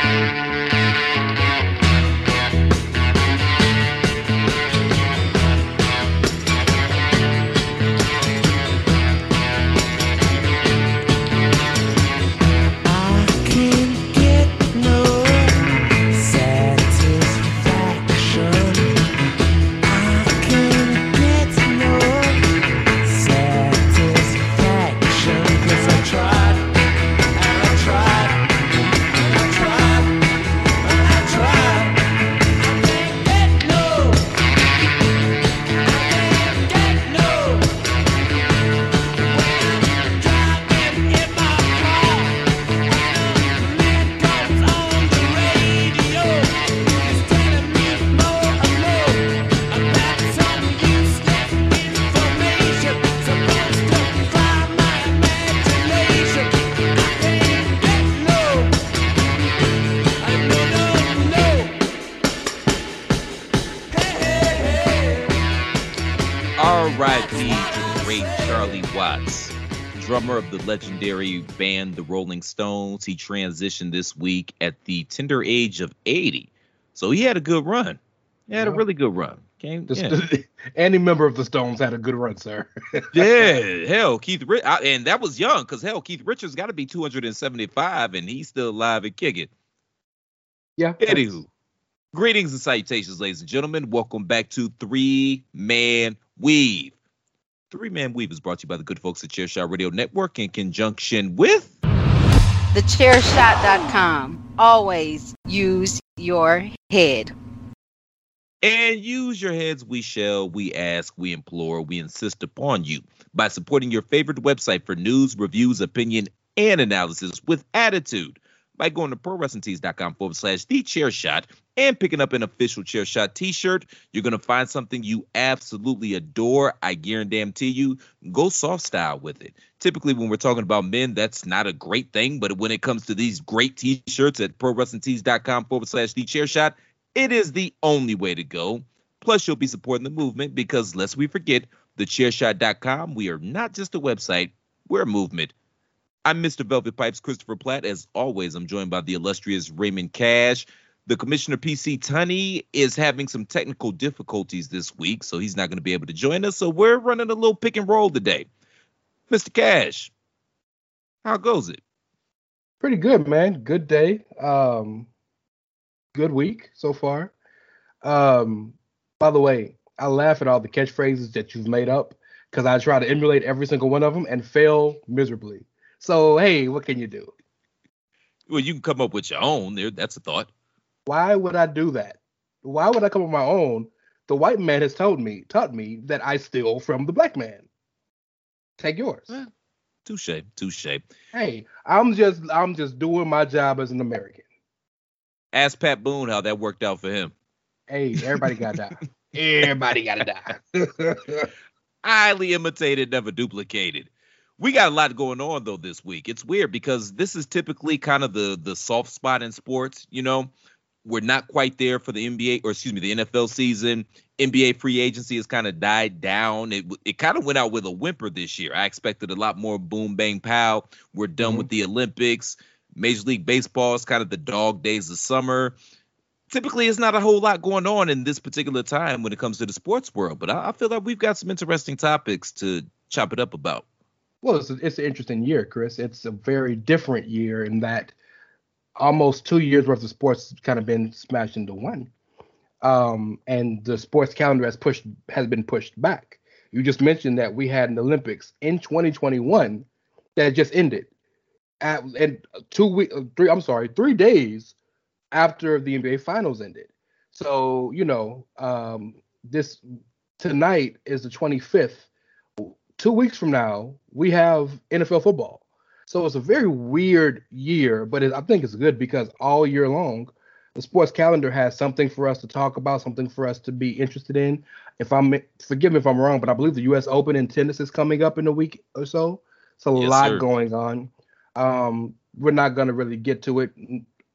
Drummer of legendary band The Rolling Stones. He transitioned this week at the tender age of 80. So he had a good run. He had yeah. a really good run. Came, yeah. Any member of the Stones had a good run, sir. yeah, hell, Keith, and that was young because hell, Keith Richards got to be 275, and he's still alive and kicking. Yeah. Anywho, greetings and salutations, ladies and gentlemen. Welcome back to Three Man Weave. Three Man Weave is brought to you by the good folks at Chairshot Radio Network in conjunction with thechairshot.com. Always use your head. And use your heads, we shall, we ask, we implore, we insist upon you by supporting your favorite website for news, reviews, opinion, and analysis with attitude by going to prowrestlingtees.com forward slash the chair shot and picking up an official chair shot t-shirt. You're gonna find something you absolutely adore. I guarantee you, go soft style with it. Typically, when we're talking about men, that's not a great thing, but when it comes to these great t-shirts at prowrestlingtees.com forward slash the chair shot, it is the only way to go. Plus, you'll be supporting the movement because lest we forget, the thechairshot.com, we are not just a website, we're a movement. I'm Mr. Velvet Pipes, Christopher Platt. As always, I'm joined by the illustrious Raymond Cash. The commissioner PC Tunney is having some technical difficulties this week, so he's not going to be able to join us. So we're running a little pick and roll today. Mr. Cash, how goes it? Pretty good, man. Good day. Um, good week so far. Um, by the way, I laugh at all the catchphrases that you've made up because I try to emulate every single one of them and fail miserably. So hey, what can you do? Well, you can come up with your own. There, that's a thought. Why would I do that? Why would I come up with my own? The white man has told me, taught me that I steal from the black man. Take yours. Eh, touche, touche. Hey, I'm just, I'm just doing my job as an American. Ask Pat Boone how that worked out for him. Hey, everybody got to die. everybody got to die. Highly imitated, never duplicated. We got a lot going on though this week. It's weird because this is typically kind of the the soft spot in sports. You know, we're not quite there for the NBA or excuse me the NFL season. NBA free agency has kind of died down. It it kind of went out with a whimper this year. I expected a lot more boom bang pow. We're done mm-hmm. with the Olympics. Major League Baseball is kind of the dog days of summer. Typically, it's not a whole lot going on in this particular time when it comes to the sports world, but I, I feel like we've got some interesting topics to chop it up about. Well, it's, a, it's an interesting year, Chris. It's a very different year in that almost two years worth of sports kind of been smashed into one, um, and the sports calendar has pushed has been pushed back. You just mentioned that we had an Olympics in 2021 that just ended, at, and two week, three. I'm sorry, three days after the NBA Finals ended. So you know, um, this tonight is the 25th two weeks from now, we have NFL football. So it's a very weird year, but it, I think it's good because all year long, the sports calendar has something for us to talk about, something for us to be interested in. If I'm forgive me if I'm wrong, but I believe the U.S. Open in tennis is coming up in a week or so. It's a Yes, lot sir. going on. Um, we're not going to really get to it.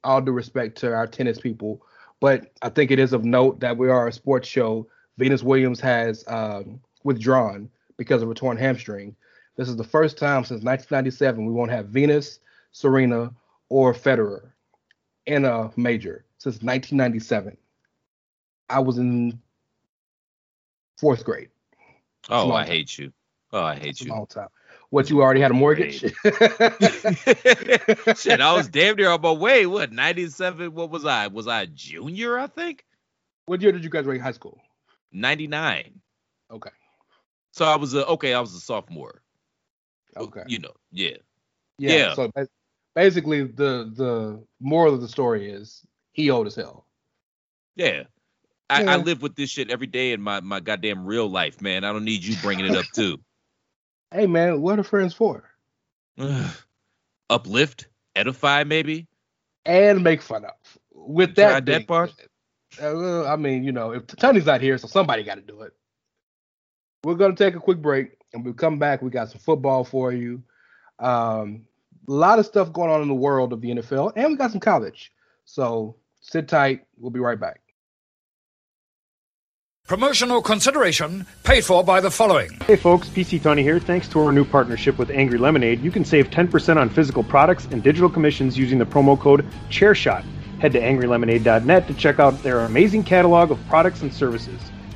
All due respect to our tennis people, but I think it is of note that we are a sports show. Venus Williams has um, withdrawn because of a torn hamstring. This is the first time since 1997 we won't have Venus, Serena, or Federer in a major since 1997. I was in fourth grade. Oh, I time. hate you. Oh, I hate you. long time. What you already had a mortgage? Shit, I was damn near on my way. What, 97? What was I? Was I a junior, I think? what year did you graduate high school? 99. Okay. So I was a, okay, I was a sophomore. Okay. You know, yeah. Yeah. Yeah. So basically, the the moral of the story is he old as hell. Yeah. I, I live with this shit every day in my, my goddamn real life, man. I don't need you bringing it up too. Hey man, what are friends for? Uplift, edify, maybe. And make fun of. With that, tried that part? uh, I mean, you know, if Tunney's not here, so somebody got to do it. We're gonna take a quick break, and we'll come back. We got some football for you. Um, a lot of stuff going on in the world of the NFL, and we got some college. So sit tight. We'll be right back. Promotional consideration paid for by the following. Hey folks, PC Tunney here. Thanks to our new partnership with Angry Lemonade, you can save 10% on physical products and digital commissions using the promo code ChairShot. Head to angrylemonade.net to check out their amazing catalog of products and services.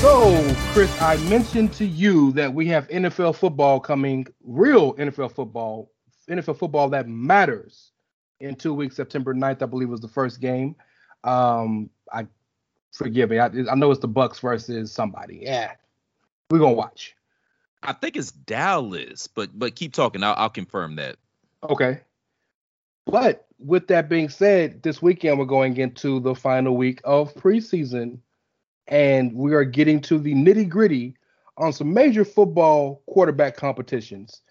So, Chris, I mentioned to you that we have NFL football coming, real NFL football, NFL football that matters in two weeks. September 9th, I believe, was the first game. Um, I forgive me. I, I know it's the Bucks versus somebody. Yeah, we're gonna watch. I think it's Dallas, but but keep talking. I'll, I'll confirm that. Okay. But with that being said, this weekend we're going into the final week of preseason, and we are getting to the nitty gritty on some major football quarterback competitions.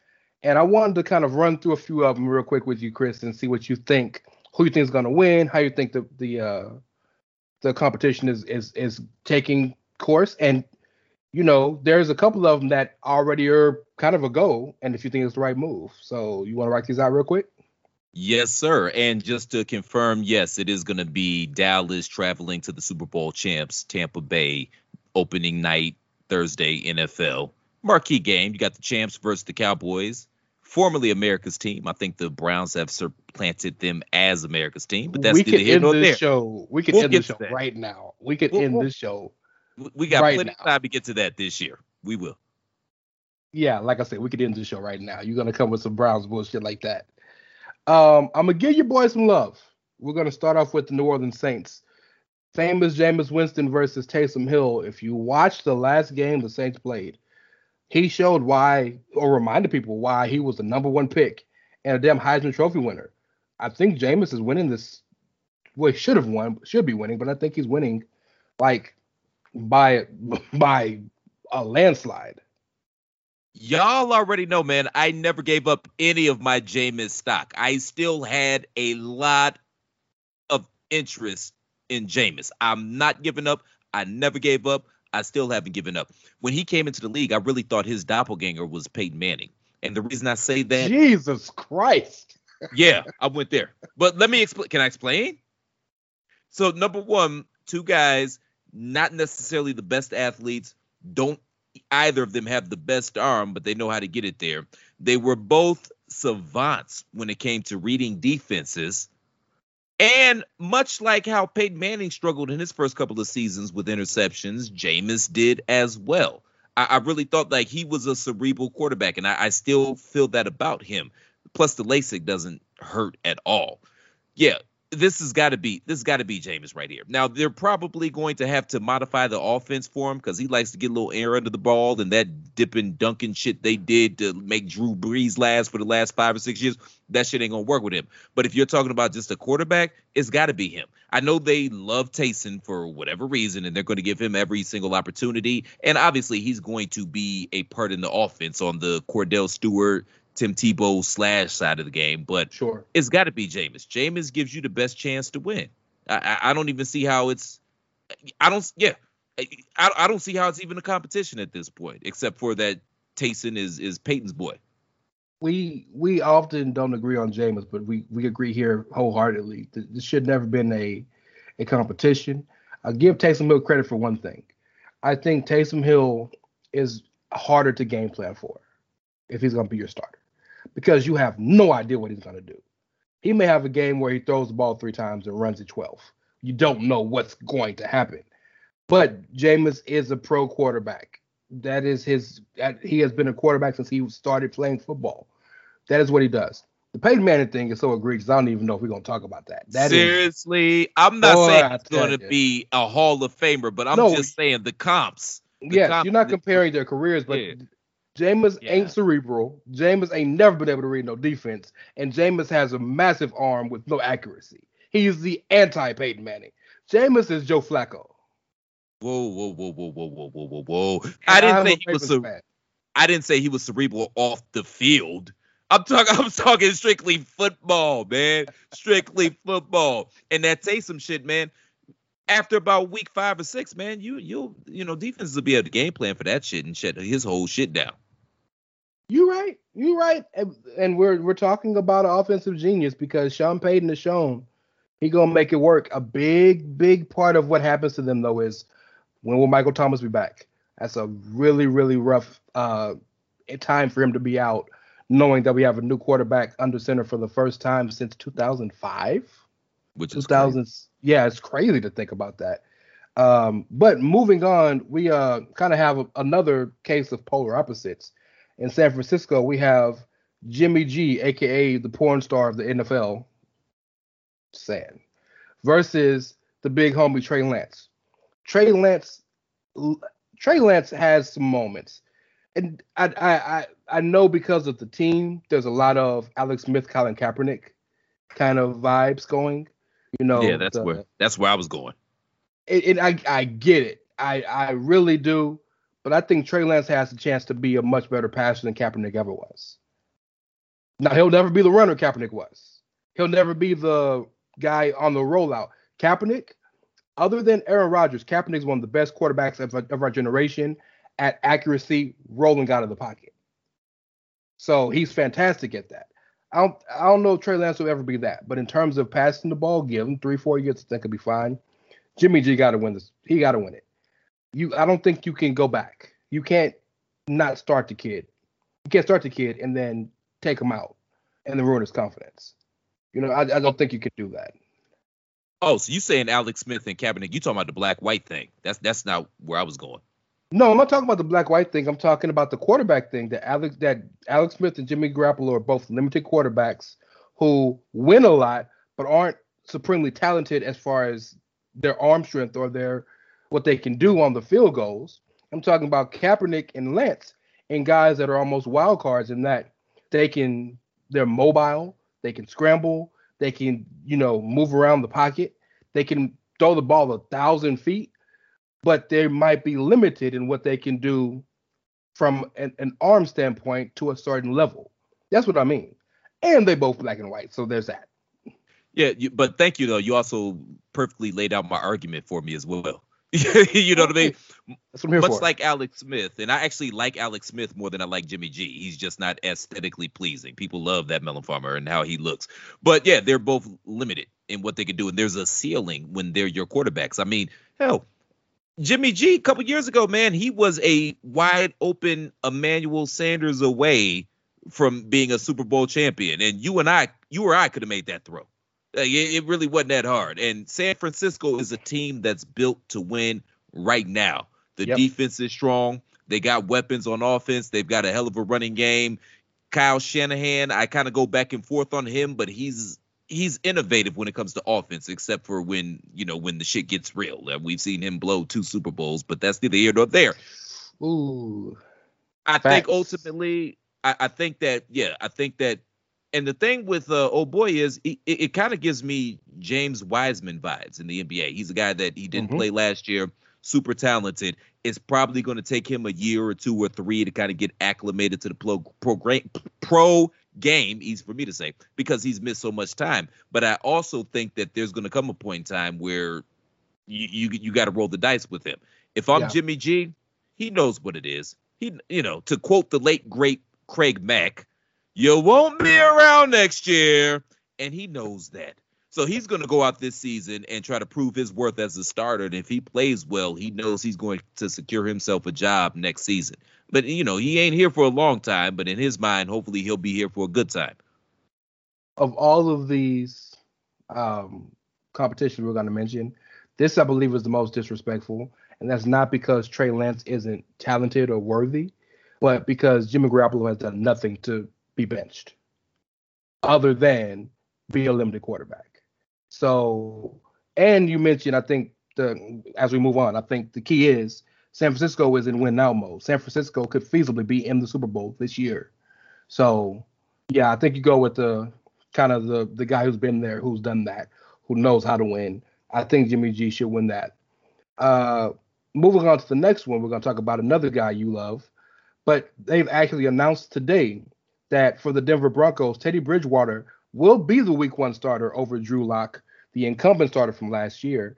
And I wanted to kind of run through a few of them real quick with you, Chris, and see what you think, who you think is going to win, how you think the the uh, the competition is is is taking course, and you know, there's a couple of them that already are kind of a go, and if you think it's the right move. So you want to write these out real quick? Yes, sir. And just to confirm, yes, it is going to be Dallas traveling to the Super Bowl champs, Tampa Bay, opening night Thursday, NFL marquee game. You got the champs versus the Cowboys, formerly America's team. I think the Browns have supplanted them as America's team, but that's we could end this there. show. We could We'll end this show that. right now. We could We'll- end we'll- this show. We got right plenty of time to get to that this year. We will. Yeah, like I said, we could end the show right now. You're gonna come with some Browns bullshit like that. Um, I'm gonna give your boys some love. We're gonna start off with the New Orleans Saints. Famous Jameis Winston versus Taysom Hill. If you watched the last game the Saints played, he showed why, or reminded people why he was the number one pick and a damn Heisman Trophy winner. I think Jameis is winning this. Well, he should have won, should be winning, but I think he's winning like by by a landslide. Y'all already know, man. I never gave up any of my Jameis stock. I still had a lot of interest in Jameis. I'm not giving up. I never gave up. I still haven't given up. When he came into the league, I really thought his doppelganger was Peyton Manning. And the reason I say that Jesus Christ. yeah, I went there. But let me explain. Can I explain? So, number one, two guys, not necessarily the best athletes, don't either of them have the best arm, but they know how to get it there. They were both savants when it came to reading defenses. And much like how Peyton Manning struggled in his first couple of seasons with interceptions, Jameis did as well. I, I really thought like he was a cerebral quarterback, and I, I still feel that about him. Plus, the LASIK doesn't hurt at all. Yeah, this has got to be this has got to be Jameis right here. Now they're probably going to have to modify the offense for him because he likes to get a little air under the ball and that dipping dunking shit they did to make Drew Brees last for the last five or six years. That shit ain't gonna work with him. But if you're talking about just a quarterback, it's got to be him. I know they love Taysom for whatever reason, and they're going to give him every single opportunity. And obviously, he's going to be a part in the offense on the Cordell Stewart Tim Tebow slash side of the game, but sure, it's got to be Jameis. Jameis gives you the best chance to win. I, I, don't even see how it's. I don't. Yeah, I, I don't see how it's even a competition at this point, except for that Taysom is is Peyton's boy. We we often don't agree on Jameis, but we we agree here wholeheartedly. This should never been a a competition. I give Taysom Hill credit for one thing. I think Taysom Hill is harder to game plan for if he's going to be your starter because you have no idea what he's going to do. He may have a game where he throws the ball three times and runs it 12. You don't know what's going to happen. But Jameis is a pro quarterback. That is his. He has been a quarterback since he started playing football. That is what he does. The Peyton Manning thing is so egregious. I don't even know if we're gonna talk about that. that Seriously, is, I'm not boy, saying he's going to be a Hall of Famer, but I'm no, just saying the comps. The yes, comp, you're not comparing their careers, but yeah. Jameis yeah. ain't cerebral. Jameis ain't never been able to read no defense, and Jameis has a massive arm with no accuracy. He's the anti Peyton Manning. Jameis is Joe Flacco. Whoa, whoa, whoa, whoa, whoa, whoa, whoa, whoa, whoa! I didn't say he was. Cere- I didn't say he was cerebral off the field. I'm talking. I'm talking strictly football, man. Strictly football, and that Taysom shit, man. After about week five or six, man, you you'll you know defenses will be able to game plan for that shit and shut his whole shit down. You're right. You're right. And, and we're we're talking about an offensive genius because Sean Payton has shown he gonna make it work. A big, big part of what happens to them though is when will Michael Thomas be back? That's a really, really rough uh, time for him to be out, knowing that we have a new quarterback under center for the first time since 2005. Which is 2000. Yeah, it's crazy to think about that. Um, but moving on, we uh, kind of have a, another case of polar opposites in San Francisco, we have Jimmy G, aka the porn star of the NFL, saying, versus the big homie Trey Lance. Trey Lance, Trey Lance has some moments, and I I I, I know because of the team, there's a lot of Alex Smith, Colin Kaepernick kind of vibes going. You know, yeah, that's the, where that's where I was going. And, and I I get it. I I really do. But I think Trey Lance has a chance to be a much better passer than Kaepernick ever was. Now he'll never be the runner Kaepernick was. He'll never be the guy on the rollout. Kaepernick, other than Aaron Rodgers, Kaepernick is one of the best quarterbacks of, of our generation at accuracy, rolling out of the pocket. So he's fantastic at that. I don't I don't know if Trey Lance will ever be that, but in terms of passing the ball, give him three, four years, I think he'll be fine. Jimmy G got to win this. He got to win it you I don't think you can go back. You can't not start the kid. You can't start the kid and then take him out and then ruin his confidence. You know, I, I don't think you can do that. Oh, so you saying Alex Smith and Kaepernick? You talking about the black white thing? That's that's not where I was going. No, I'm not talking about the black white thing. I'm talking about the quarterback thing. That Alex that Alex Smith and Jimmy Garoppolo are both limited quarterbacks who win a lot but aren't supremely talented as far as their arm strength or their what they can do on the field goals. I'm talking about Kaepernick and Lance and guys that are almost wild cards in that they can they're mobile, they can scramble, they can you know move around the pocket, they can throw the ball a thousand feet, but they might be limited in what they can do from an, an arm standpoint to a certain level. That's what I mean. And they both black and white, so there's that. Yeah, you, but thank you though. You also perfectly laid out my argument for me as well. you know what I mean? That's what I'm here Much for. like Alex Smith, and I actually like Alex Smith more than I like Jimmy G. He's just not aesthetically pleasing. People love that melon farmer and how he looks. But yeah, they're both limited in what they can do, and there's a ceiling when they're your quarterbacks. I mean, hell, Jimmy G. A couple years ago, man, he was a wide open Emmanuel Sanders away from being a Super Bowl champion, and you and I, you or I, could have made that throw. Like, it, it really wasn't that hard. And San Francisco is a team that's built to win right now. The Yep. defense is strong. They got weapons on offense. They've got a hell of a running game. Kyle Shanahan, I kind of go back and forth on him, but he's he's innovative when it comes to offense, except for when you know when the shit gets real. We've seen him blow two Super Bowls, but that's neither here nor there. Ooh. I Facts. think ultimately, I, I think that yeah, I think that, and the thing with uh, oh boy is it, it, it kind of gives me James Wiseman vibes in the NBA. He's a guy that he didn't Mhm. play last year, super talented. It's probably going to take him a year or two or three to kind of get acclimated to the pro pro, pro game. Easy for me to say because he's missed so much time. But I also think that there's going to come a point in time where you you, you got to roll the dice with him. If I'm Yeah. Jimmy G, he knows what it is. He, you know, to quote the late great Craig Mack, "You won't be around next year," and he knows that. So he's going to go out this season and try to prove his worth as a starter. And if he plays well, he knows he's going to secure himself a job next season. But you know, he ain't here for a long time. But in his mind, hopefully, he'll be here for a good time. Of all of these um, competitions we're going to mention, this I believe is the most disrespectful, and that's not because Trey Lance isn't talented or worthy, but because Jimmy Garoppolo has done nothing to be benched, other than be a limited quarterback. So, and you mentioned, I think the as we move on, I think the key is San Francisco is in win now mode. San Francisco could feasibly be in the Super Bowl this year. So, yeah, I think you go with the kind of the the guy who's been there, who's done that, who knows how to win. I think Jimmy G should win that. Uh, moving on to the next one, we're going to talk about another guy you love, but they've actually announced today that for the Denver Broncos, Teddy Bridgewater will be the Week One starter over Drew Lock, the incumbent starter from last year.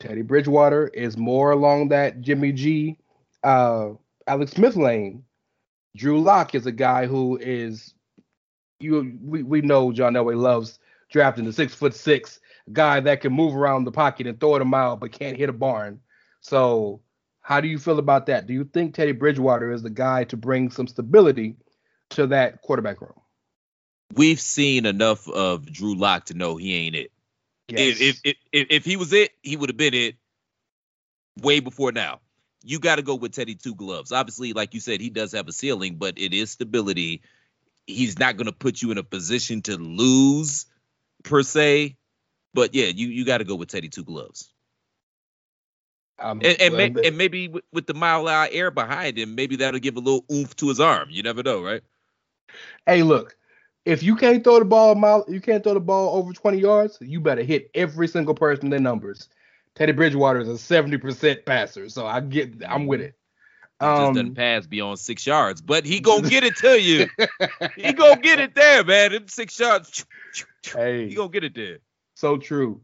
Teddy Bridgewater is more along that Jimmy G, uh, Alex Smith lane. Drew Lock is a guy who is you we, we know John Elway loves drafting the six foot six guy that can move around the pocket and throw it a mile but can't hit a barn. So how do you feel about that? Do you think Teddy Bridgewater is the guy to bring some stability to that quarterback role. We've seen enough of Drew Lock to know he ain't it. If, if if if if he was it, he would have been it way before now. You got to go with Teddy Two Gloves. Obviously, like you said, he does have a ceiling, but it is stability. He's not going to put you in a position to lose per se. But yeah, you you got to go with Teddy Two Gloves, um, and and, well, may, and maybe with, with the mile hour air behind him, maybe that'll give a little oomph to his arm. You never know, right? Hey, look, if you can't throw the ball mile, you can't throw the ball over 20 yards, you better hit every single person in their numbers. Teddy Bridgewater is a 70% passer, so I get I'm with it. He just Um, doesn't pass beyond six yards, but he gonna get it to you. he gonna get it there, man. Them six yards, hey, he gonna get it there. So true.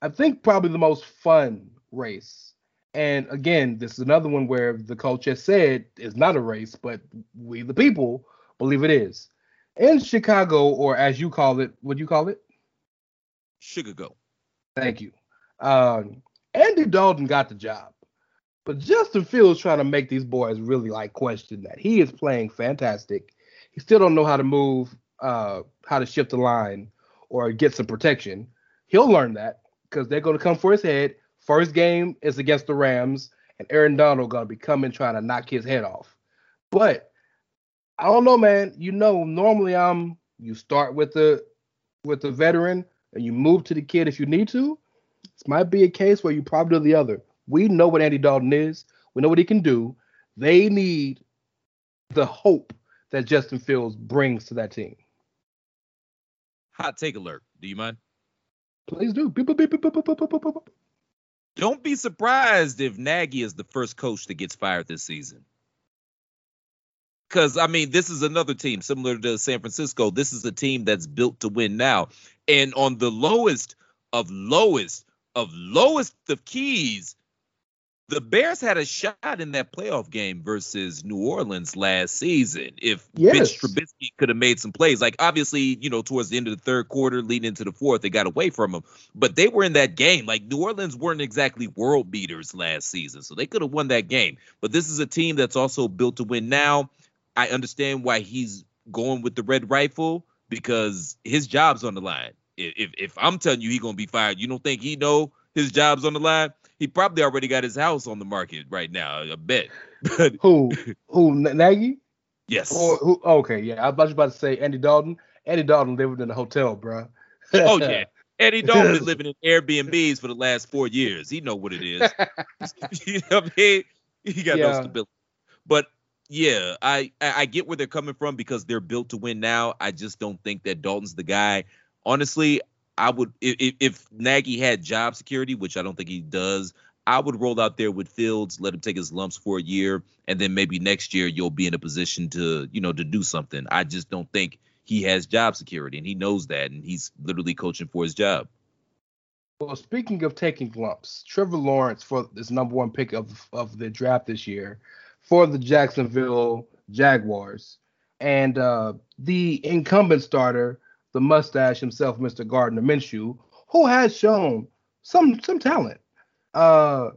I think probably the most fun race. And again, this is another one where the coach has said it's not a race, but we the people believe it is. In Chicago, or as you call it, what do you call it? Sugar go. Thank you. Um, Andy Dalton got the job, but Justin Fields trying to make these boys really like question that. He is playing fantastic. He still don't know how to move, uh, how to shift the line or get some protection. He'll learn that because they're going to come for his head. First game is against the Rams, and Aaron Donald going to be coming trying to knock his head off. But I don't know, man. You know, normally I'm you start with the with the veteran and you move to the kid if you need to. This might be a case where you probably do the other. We know what Andy Dalton is. We know what he can do. They need the hope that Justin Fields brings to that team. Hot take alert. Do you mind? Please do. Beep, beep, beep, Don't be surprised if Nagy is the first coach that gets fired this season. Because I mean, this is another team similar to San Francisco. This is a team that's built to win now. And on the lowest of lowest of lowest of keys, the Bears had a shot in that playoff game versus New Orleans last season. If Yes. Mitch Trubisky could have made some plays, like obviously, you know, towards the end of the third quarter, leading into the fourth, they got away from him. But they were in that game. Like New Orleans weren't exactly world beaters last season, so they could have won that game. But this is a team that's also built to win now. I understand why he's going with the red rifle because his job's on the line. If if, I'm telling you he's gonna be fired, you don't think he know his job's on the line? He probably already got his house on the market right now. I bet. But Who? Who? Nagy? yes. Or who? Okay, yeah. I was about to say Andy Dalton. Andy Dalton lived in a hotel, bro. oh yeah. Eddie Dalton been living in Airbnbs for the last four years. He know what it is. you know what I mean? He got no stability. But yeah, I, I get where they're coming from because they're built to win now. I just don't think that Dalton's the guy. Honestly, I would if, if- if Nagy had job security, which I don't think he does, I would roll out there with Fields, let him take his lumps for a year, and then maybe next year you'll be in a position to you know to do something. I just don't think he has job security, and he knows that, and he's literally coaching for his job. Well, speaking of taking lumps, Trevor Lawrence for this number one pick of of the draft this year for the Jacksonville Jaguars, and uh, the incumbent starter, the mustache himself, Mr. Gardner Minshew, who has shown some some talent. Uh,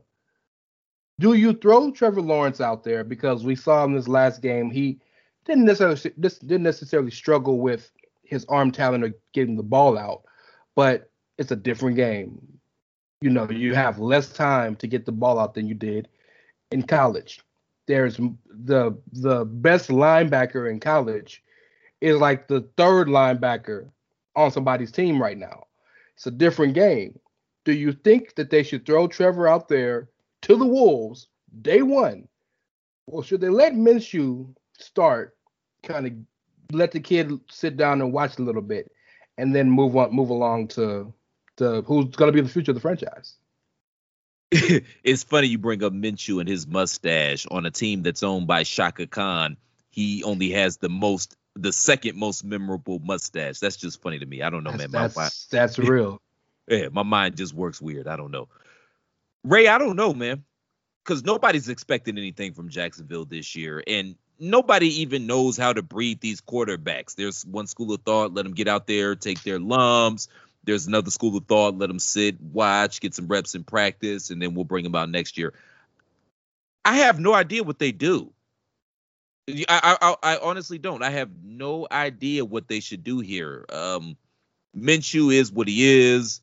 do you throw Trevor Lawrence out there because we saw in this last game he didn't necessarily didn't necessarily struggle with his arm talent or getting the ball out, but it's a different game. You know, you have less time to get the ball out than you did in college. There's the the best linebacker in college is like the third linebacker on somebody's team right now. It's a different game. Do you think that they should throw Trevor out there to the Wolves day one? Or should they let Minshew start, kind of let the kid sit down and watch a little bit, and then move on, move along to the who's going to be the future of the franchise? it's funny you bring up Minshew and his mustache on a team that's owned by Shaka Khan. He only has the most, the second most memorable mustache. That's just funny to me. I don't know, That's, man. My, my, that's, that's real. yeah, my mind just works weird. I don't know. Ray, I don't know, man, because nobody's expecting anything from Jacksonville this year, and nobody even knows how to breed these quarterbacks. There's one school of thought: let them get out there, take their lumps. There's another school of thought: let them sit, watch, get some reps in practice, and then we'll bring them out next year. I have no idea what they do. I, I, I honestly don't. I have no idea what they should do here. Um, Minshew is what he is,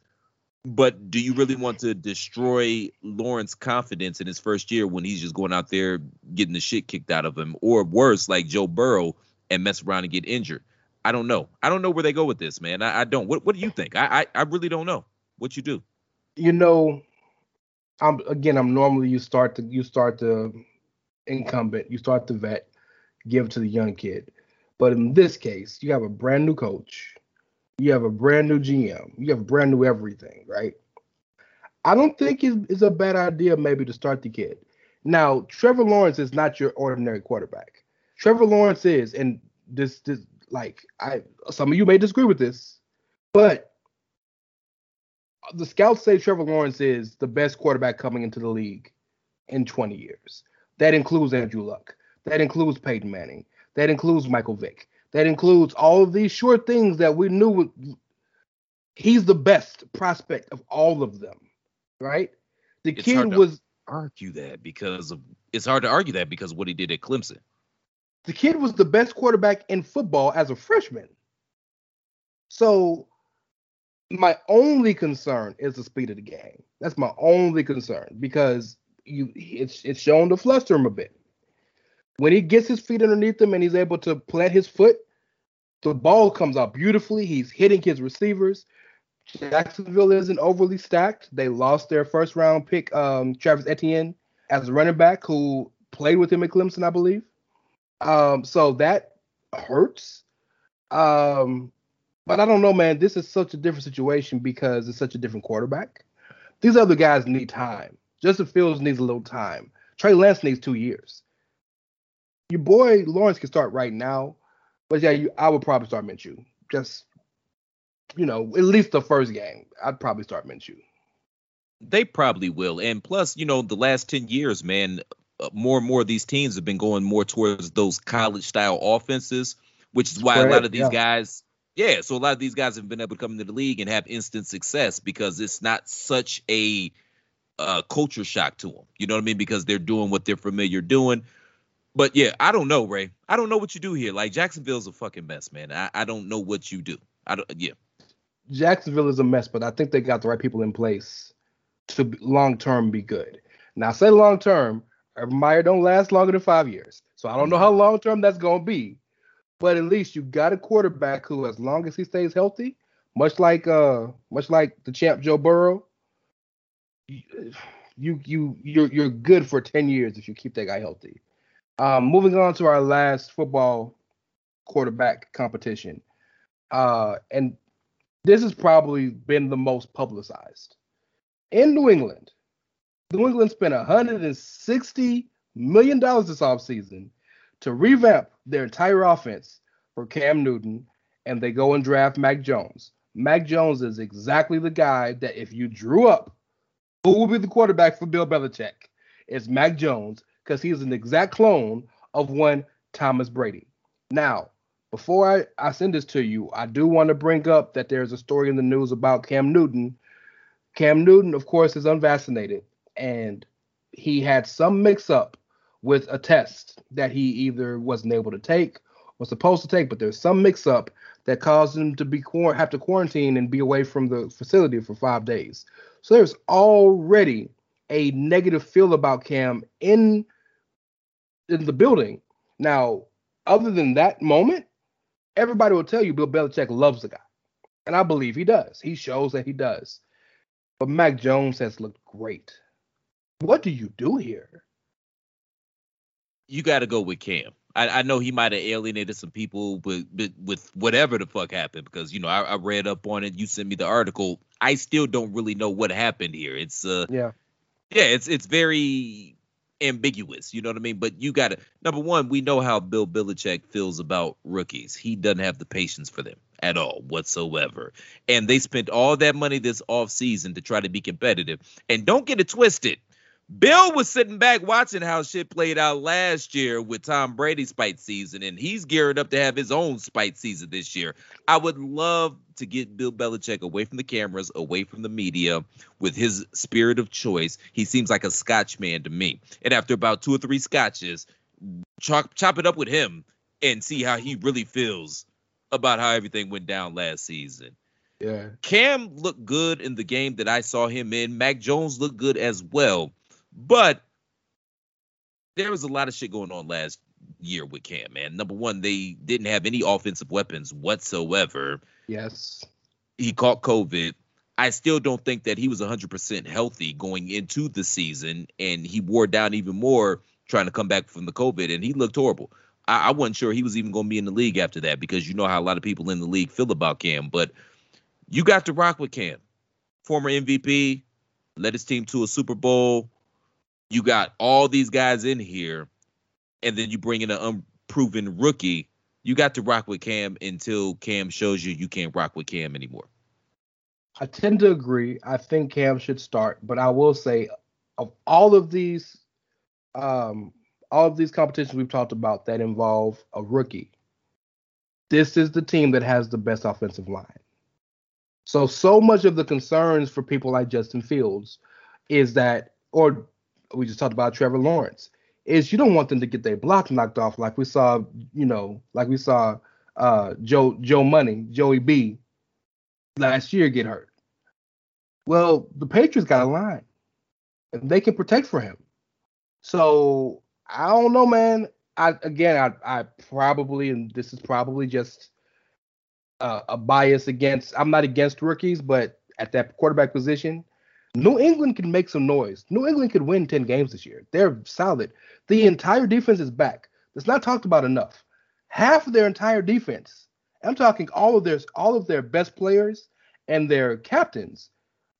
but do you really want to destroy Lawrence's confidence in his first year when he's just going out there getting the shit kicked out of him, or worse, like Joe Burrow and mess around and get injured? I don't know. I don't know where they go with this, man. I, I don't. What What do you think? I, I I really don't know. What you do? You know, I'm again. I'm normally you start the you start the incumbent, you start the vet, give to the young kid. But in this case, you have a brand new coach, you have a brand new GM, you have brand new everything, right? I don't think it's a bad idea maybe to start the kid. Now, Trevor Lawrence is not your ordinary quarterback. Trevor Lawrence is, and this this like I some of you may disagree with this, but the scouts say Trevor Lawrence is the best quarterback coming into the league in 20 years. That includes Andrew Luck. That includes Peyton Manning. That includes Michael Vick. That includes all of these short things that we knew. He's the best prospect of all of them, right? The It's kid was Argue that because of it's hard to argue that because of what he did at Clemson. The kid was the best quarterback in football as a freshman. So my only concern is the speed of the game. That's my only concern because you it's it's shown to fluster him a bit. When he gets his feet underneath him and he's able to plant his foot, the ball comes out beautifully. He's hitting his receivers. Jacksonville isn't overly stacked. They lost their first round pick, um, Travis Etienne, as a running back who played with him at Clemson, I believe. Um, so that hurts. Um, but I don't know, man. This is such a different situation because it's such a different quarterback. These other guys need time. Justin Fields needs a little time. Trey Lance needs two years. your boy Lawrence can start right now, but yeah, you, I would probably start Minshew. Just you know, at least the first game, I'd probably start Minshew. They probably will, and plus, you know, the last ten years, man, more and more of these teams have been going more towards those college style offenses, which is why a lot of these yeah. guys, yeah, so a lot of these guys have been able to come into the league and have instant success because it's not such a uh, culture shock to them. You know what I mean? Because they're doing what they're familiar doing. But yeah, I don't know, Ray. I don't know what you do here. Like Jacksonville's a fucking mess, man. I, I don't know what you do. I don't. Yeah, Jacksonville is a mess, but I think they got the right people in place to long term be good. Now, I say long term, Urban Meyer don't last longer than five years, so I don't know how long term that's gonna be. But at least you got a quarterback who, as long as he stays healthy, much like uh, much like the champ Joe Burrow, you you you're you're good for ten years if you keep that guy healthy. Um, moving on to our last football quarterback competition, uh, and this has probably been the most publicized in New England. New England spent 160 million dollars this offseason to revamp their entire offense for Cam Newton, and they go and draft Mac Jones. Mac Jones is exactly the guy that if you drew up who will be the quarterback for Bill Belichick, it's Mac Jones because he's an exact clone of one Thomas Brady. Now, before I, I send this to you, I do want to bring up that there's a story in the news about Cam Newton. Cam Newton, of course, is unvaccinated, and he had some mix up with a test that he either wasn't able to take or supposed to take, but there's some mix up that caused him to be have to quarantine and be away from the facility for five days. So there's already a negative feel about Cam in in the building. Now, other than that moment, everybody will tell you Bill Belichick loves the guy. And I believe he does. He shows that he does. But Mac Jones has looked great. What do you do here? you got to go with Cam. I, I know he might have alienated some people with, with with whatever the fuck happened because you know I, I read up on it. You sent me the article. I still don't really know what happened here. It's uh Yeah. yeah, it's it's very ambiguous. You know what I mean? But you got to number one, we know how Bill Belichick feels about rookies. He doesn't have the patience for them at all whatsoever. And they spent all that money this off season to try to be competitive. And don't get it twisted. Bill was sitting back watching how shit played out last year with Tom Brady's spite season, and he's geared up to have his own spite season this year. I would love to get Bill Belichick away from the cameras, away from the media, with his spirit of choice. He seems like a Scotch man to me. And after about two or three scotches, chop, chop it up with him and see how he really feels about how everything went down last season. Yeah. Cam looked good in the game that I saw him in. Mac Jones looked good as well. But there was a lot of shit going on last year with Cam, man. Number one, they didn't have any offensive weapons whatsoever. Yes. He caught COVID. I still don't think that he was 100% healthy going into the season, and he wore down even more trying to come back from the COVID, and he looked horrible. I, I wasn't sure he was even going to be in the league after that because you know how a lot of people in the league feel about Cam, but you got to rock with Cam. Former MVP, led his team to a Super Bowl. You got all these guys in here, and then you bring in an unproven rookie. You got to rock with Cam until Cam shows you you can't rock with Cam anymore. I tend to agree. I think Cam should start, but I will say of all of these um all of these competitions we've talked about that involve a rookie, this is the team that has the best offensive line. So so much of the concerns for people like Justin Fields is that or we just talked about Trevor Lawrence is you don't want them to get their block knocked off like we saw, you know, like we saw uh Joe Joe Money, Joey B last year get hurt. Well, the Patriots got a line. And they can protect for him. So I don't know, man. I again I I probably and this is probably just uh, a bias against I'm not against rookies, but at that quarterback position, New England can make some noise. New England could win 10 games this year. They're solid. The entire defense is back. That's not talked about enough. Half of their entire defense, I'm talking all of their all of their best players and their captains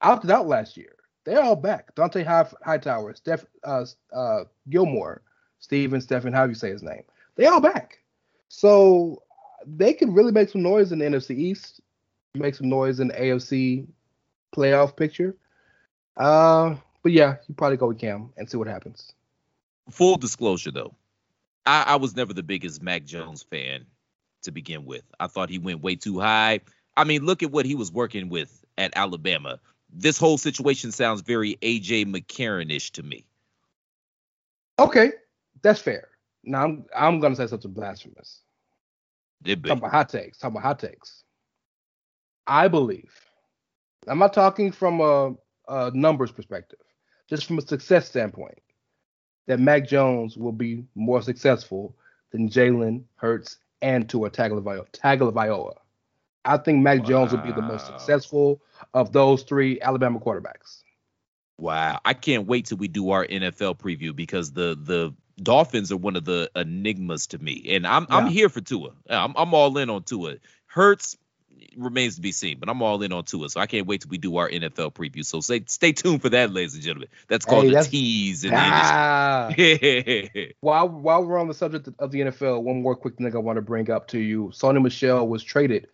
opted out last year. They're all back. Dante High, Hightower, Steph uh, uh, Gilmore, Steven, Stephen, how you say his name. They all back. So they could really make some noise in the NFC East, make some noise in the AFC playoff picture. Uh, but yeah, you probably go with Cam and see what happens. Full disclosure, though, I, I was never the biggest Mac Jones fan to begin with. I thought he went way too high. I mean, look at what he was working with at Alabama. This whole situation sounds very AJ McCarron-ish to me. Okay, that's fair. Now I'm I'm gonna say something blasphemous. Talking about hot takes. Talking about hot takes. I believe. I'm not talking from a, numbers perspective, just from a success standpoint, that Mac Jones will be more successful than Jalen Hurts and Tua Tagovailoa. Tagovailoa. I think Mac Jones will be the most successful of those three Alabama quarterbacks. Wow, I can't wait till we do our NFL preview because the the Dolphins are one of the enigmas to me, and I'm I'm here for Tua. I'm I'm all in on Tua. Hurts remains to be seen, but I'm all in on Tua, so I can't wait till we do our NFL preview. So stay stay tuned for that, ladies and gentlemen. That's called Hey, the that's- tease in Ah. while while we're on the subject of the NFL, one more quick thing I want to bring up to you. Sony Michel was traded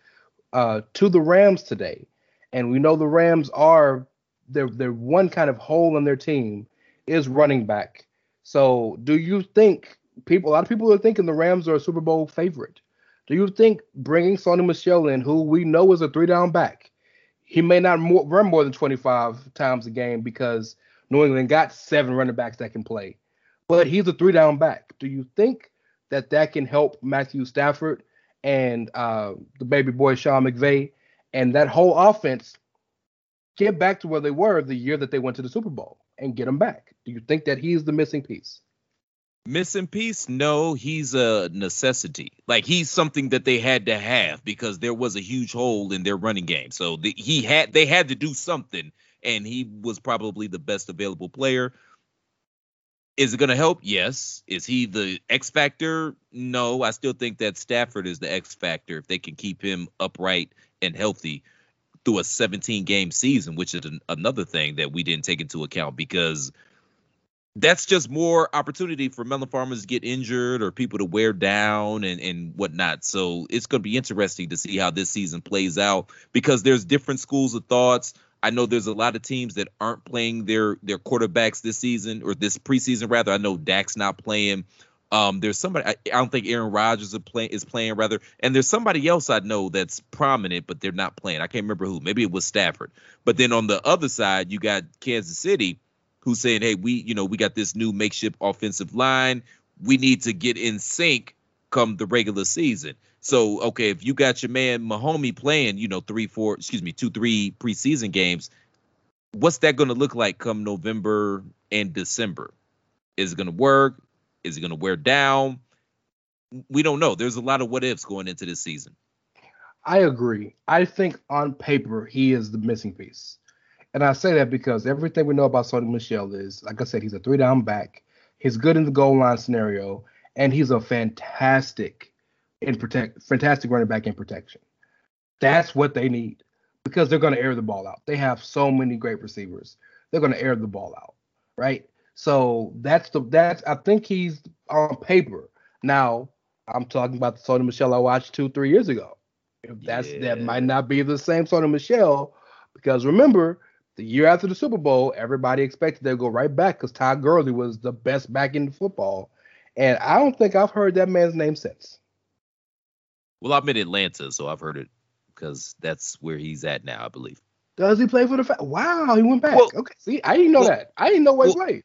uh, to the Rams today, and we know the Rams are their their one kind of hole in their team is running back. So, do you think people? A lot of people are thinking the Rams are a Super Bowl favorite. Do you think bringing Sony Michel in, who we know is a three down back, he may not more, run more than 25 times a game because New England got seven running backs that can play but he's a three down back. Do you think that that can help Matthew Stafford and uh, the baby boy Sean McVay and that whole offense get back to where they were the year that they went to the Super Bowl and get them back? Do you think that he's the missing piece? Missing piece? No, he's a necessity. Like he's something that they had to have because there was a huge hole in their running game. So the, he had they had to do something, and he was probably the best available player. Is it going to help? Yes. Is he the X factor? No. I still think that Stafford is the X factor if they can keep him upright and healthy through a 17 game season, which is an, another thing that we didn't take into account because that's just more opportunity for melon farmers to get injured or people to wear down and, and whatnot. So it's going to be interesting to see how this season plays out because there's different schools of thoughts. I know there's a lot of teams that aren't playing their their quarterbacks this season or this preseason rather. I know Dak's not playing. Um, there's somebody I, I don't think Aaron Rodgers is, play, is playing rather, and there's somebody else I know that's prominent, but they're not playing. I can't remember who. Maybe it was Stafford. But then on the other side, you got Kansas City, who's saying, "Hey, we you know we got this new makeshift offensive line. We need to get in sync come the regular season." So okay, if you got your man Mahomie playing, you know three, four, excuse me, two, three preseason games, what's that going to look like come November and December? Is it going to work? Is it going to wear down? We don't know. There's a lot of what ifs going into this season. I agree. I think on paper he is the missing piece. And I say that because everything we know about Sony Michel is, like I said, he's a three down back. He's good in the goal line scenario, and he's a fantastic in protect fantastic running back in protection. That's what they need because they're going to air the ball out. They have so many great receivers. They're going to air the ball out, right? So that's the that's I think he's on paper. Now I'm talking about the Sony Michel I watched two three years ago. If that's that might not be the same Sony Michel because remember the year after the Super Bowl, everybody expected they'd go right back because Todd Gurley was the best back in football, and I don't think I've heard that man's name since. Well, I'm in Atlanta, so I've heard it because that's where he's at now, I believe. Does he play for the? Fa- wow, he went back. Well- okay, see, I didn't know well- that. I didn't know where he well- played.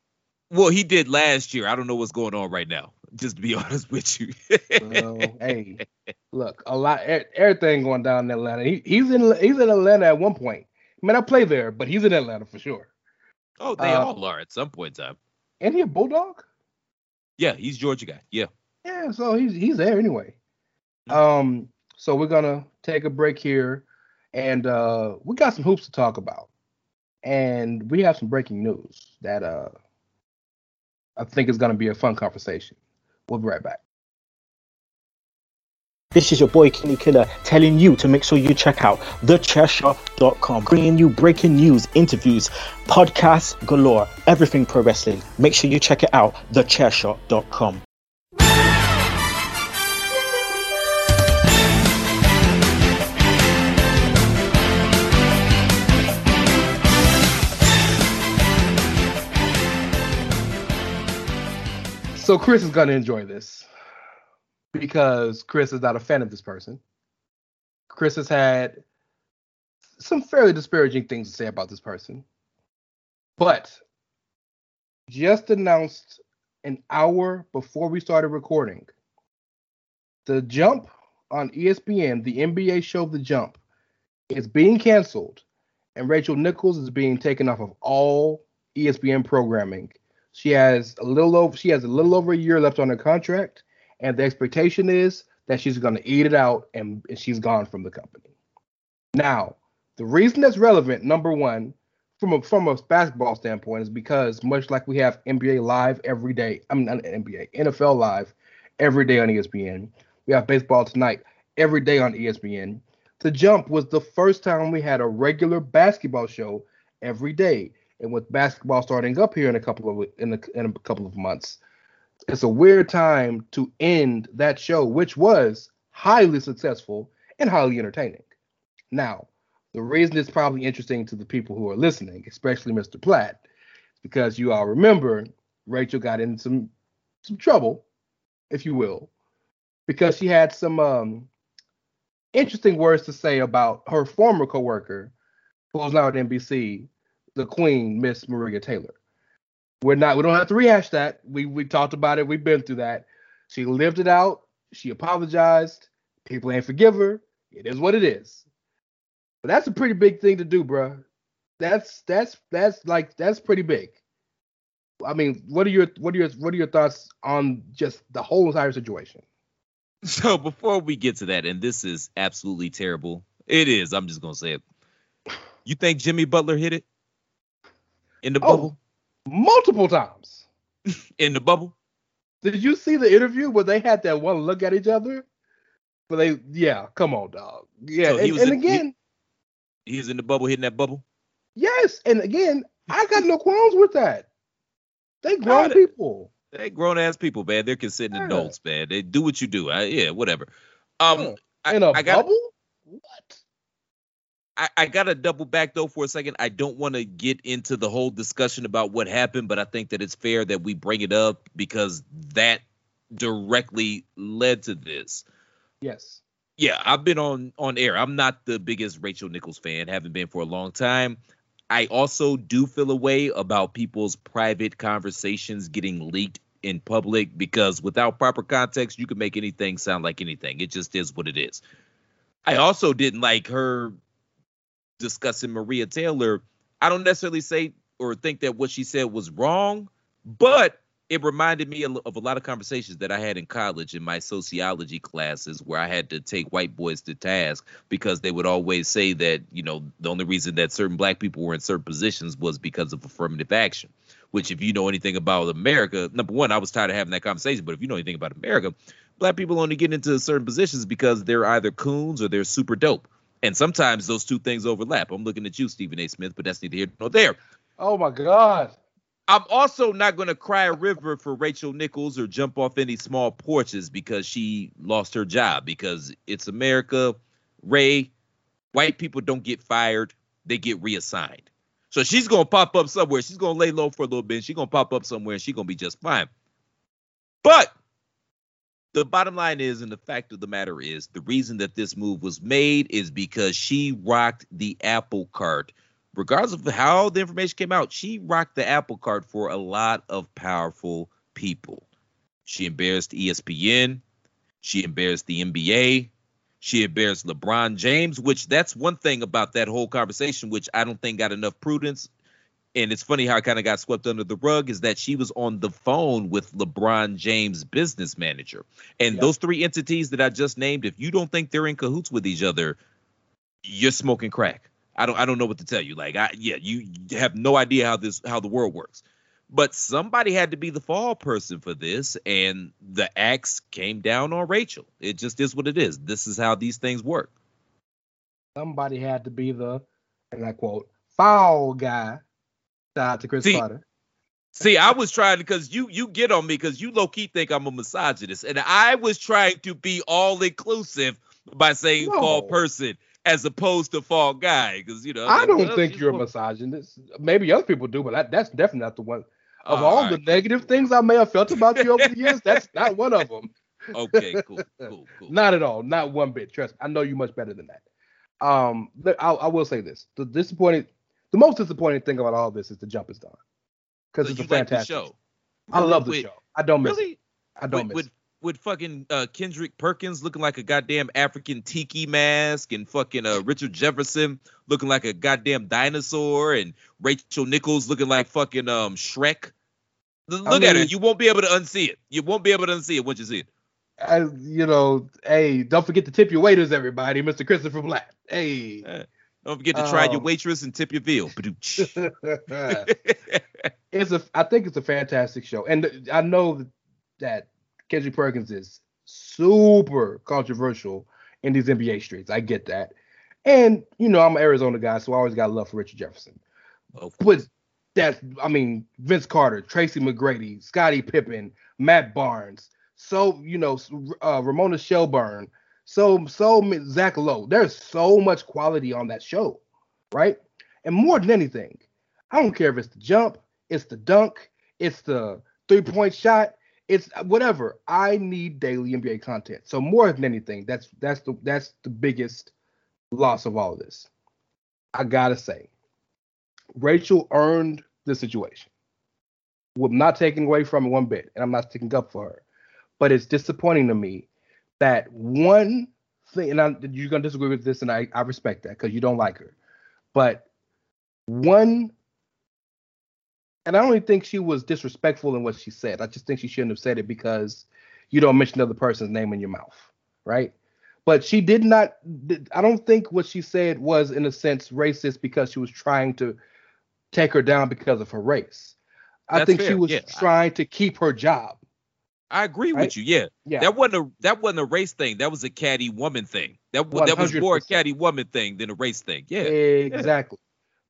Well, he did last year. I don't know what's going on right now. Just to be honest with you. Well, hey, look, a lot, everything going down in Atlanta. He, he's in, he's in Atlanta at one point. I mean, I play there, but he's in Atlanta for sure. oh, they Uh, all are at some point in time. And he a bulldog? Yeah, he's Georgia guy. Yeah. Yeah, so he's he's there anyway. Um, so we're gonna take a break here, and uh, we got some hoops to talk about, and we have some breaking news that uh, I think is gonna be a fun conversation. We'll be right back. This is your boy Kenny Killer telling you to make sure you check out thechairshot.com, bringing you breaking news, interviews, podcasts galore, everything pro wrestling. Make sure you check it out, thechairshot.com. So Chris is gonna enjoy this because Chris is not a fan of this person. Chris has had some fairly disparaging things to say about this person, but just announced an hour before we started recording the jump on ESPN, the NBA show The Jump, is being canceled, and Rachel Nichols is being taken off of all ESPN programming. She has a little over she has a little over a year left on her contract, and the expectation is that she's going to eat it out and, and she's gone from the company. Now, the reason that's relevant, number one, from a from a basketball standpoint, is because much like we have NBA live every day, I mean not NBA, NFL live every day on ESPN. We have baseball tonight every day on ESPN. The Jump was the first time we had a regular basketball show every day, and with basketball starting up here in a couple of in a, in a couple of months, it's a weird time to end that show, which was highly successful and highly entertaining. Now, the reason it's probably interesting to the people who are listening, especially Mr. Platt, is because you all remember Rachel got in some some trouble, if you will, because she had some um, interesting words to say about her former coworker, who's now at NBC, the Queen, Miss Maria Taylor. We're not. We don't have to rehash that. We we talked about it. We've been through that. She lived it out. She apologized. People ain't forgive her. It is what it is. But that's a pretty big thing to do, bro. That's that's that's like that's pretty big. I mean, what are your what are your what are your thoughts on just the whole entire situation? So before we get to that, and this is absolutely terrible. It is. I'm just gonna say it. You think Jimmy Butler hit it in the Oh. bubble? Multiple times. In the bubble? Did you see the interview where they had that one look at each other? But they, yeah, come on, dog. Yeah, So he and, was and in- again, He was in the bubble, hitting that bubble. yes, and again, I got no qualms with that. They grown Got it. people. They grown ass people, man. They're considered Yeah. adults, man. They do what you do. I, yeah, whatever. Um, Huh. I, in a I got bubble? What? I, I got to double back though for a second. I don't want to get into the whole discussion about what happened, but I think that it's fair that we bring it up because that directly led to this. Yes. Yeah, I've been on on air. I'm not the biggest Rachel Nichols fan, haven't been for a long time. I also do feel a way about people's private conversations getting leaked in public because without proper context, you can make anything sound like anything. It just is what it is. I also didn't like her discussing Maria Taylor. I don't necessarily say or think that what she said was wrong, but it reminded me of a lot of conversations that I had in college in my sociology classes where I had to take white boys to task because they would always say that, you know, the only reason that certain black people were in certain positions was because of affirmative action. Which, if you know anything about America, number one, I was tired of having that conversation, but if you know anything about America, black people only get into certain positions because they're either coons or they're super dope. And sometimes those two things overlap. I'm looking at you, Stephen A. Smith, but that's neither here nor there. Oh my God. I'm also not going to cry a river for Rachel Nichols or jump off any small porches because she lost her job because it's America. Ray, white people don't get fired, they get reassigned. So she's going to pop up somewhere. She's going to lay low for a little bit. She's going to pop up somewhere and she's going to be just fine. But the bottom line is, and the fact of the matter is, the reason that this move was made is because she rocked the apple cart regardless of how the information came out, she rocked the apple cart for a lot of powerful people. She embarrassed ESPN. She embarrassed the NBA. She embarrassed LeBron James, which that's one thing about that whole conversation, which I don't think got enough prudence. And it's funny how it kind of got swept under the rug is that she was on the phone with LeBron James' business manager. And Yeah. those three entities that I just named, if you don't think they're in cahoots with each other, you're smoking crack. I don't I don't know what to tell you. Like I yeah, you have no idea how this how the world works. But somebody had to be the fall person for this, and the axe came down on Rachel. It just is what it is. This is how these things work. Somebody had to be the, and I quote, foul guy. Shout out to Chris See, Potter. See, I was trying because you you get on me because you low key think I'm a misogynist, and I was trying to be all inclusive by saying No. fall person as opposed to fall guy because you know I don't well, think you're a misogynist. Maybe other people do, but that, that's definitely not the one. Of all all the negative things I may have felt about you over the years, that's not one of them. Okay, cool, cool, cool. Not at all. Not one bit. Trust me. I know you much better than that. Um, I, I will say this: the disappointing, the most disappointing thing about all this is the jump is gone because So it's a like fantastic. show? I love the Wait, show. I don't miss Really? it. I don't with, miss with, it. with fucking uh, Kendrick Perkins looking like a goddamn African tiki mask, and fucking uh, Richard Jefferson looking like a goddamn dinosaur, and Rachel Nichols looking like fucking um Shrek. L- I Look at mean- You won't be able to unsee it. You won't be able to unsee it once you see it. I, you know, hey, don't forget to tip your waiters, everybody. Mr. Christopher Black. Hey. Don't forget to try your Um, waitress and tip your bill. It's a I think it's a fantastic show. And I know that Kendrick Perkins is super controversial in these NBA streets. I get that. And you know, I'm an Arizona guy, so I always got love for Richard Jefferson. But that's I mean, Vince Carter, Tracy McGrady, Scottie Pippen, Matt Barnes, so you know, uh, Ramona Shelburne, so so Zach Lowe. There's so much quality on that show, right? And more than anything, I don't care if it's the jump, it's the dunk, it's the three point shot, it's whatever. I need daily NBA content. So more than anything, that's that's the that's the biggest loss of all of this. I gotta say, Rachel earned the situation. I'm not taking away from it one bit, and I'm not sticking up for her. But it's disappointing to me that one thing, and I, you're gonna disagree with this, and I, I respect that because you don't like her. But one, and I don't even think she was disrespectful in what she said. I just think she shouldn't have said it because you don't mention the other person's name in your mouth, right? But she did not. I don't think what she said was, in a sense, racist because she was trying to take her down because of her race. I That's think she was yeah. trying to keep her job. I agree Right? with you. Yeah. Yeah. That wasn't a that wasn't a race thing. That was a caddy woman thing. That wa- that was more a 100%. caddy woman thing than a race thing. Yeah. Exactly.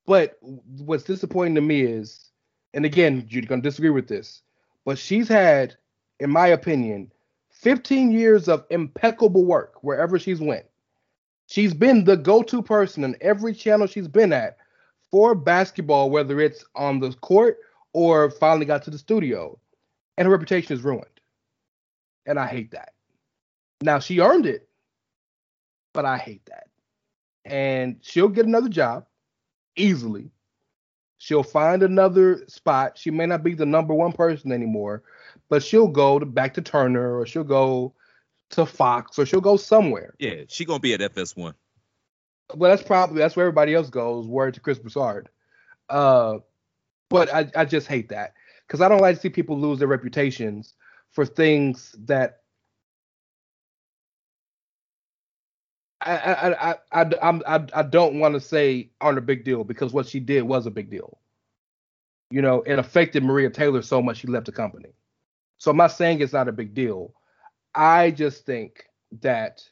But what's disappointing to me is, and again, you're gonna disagree with this, but she's had, in my opinion, 15 years of impeccable work wherever she's went. She's been the go-to person in every channel she's been at for basketball, whether it's on the court or finally got to the studio, and her reputation is ruined. And I hate that. Now she earned it, but I hate that. And she'll get another job easily. She'll find another spot. She may not be the number one person anymore, but she'll go to back to Turner or she'll go to Fox or she'll go somewhere. Yeah. She gonna be at FS1. Well, that's probably that's where everybody else goes. Word to Chris Broussard. Uh, but I, I just hate that because I don't like to see people lose their reputations for things that I I I I I, I don't want to say aren't a big deal because what she did was a big deal. You know, it affected Maria Taylor so much she left the company. So I'm not saying it's not a big deal. I just think that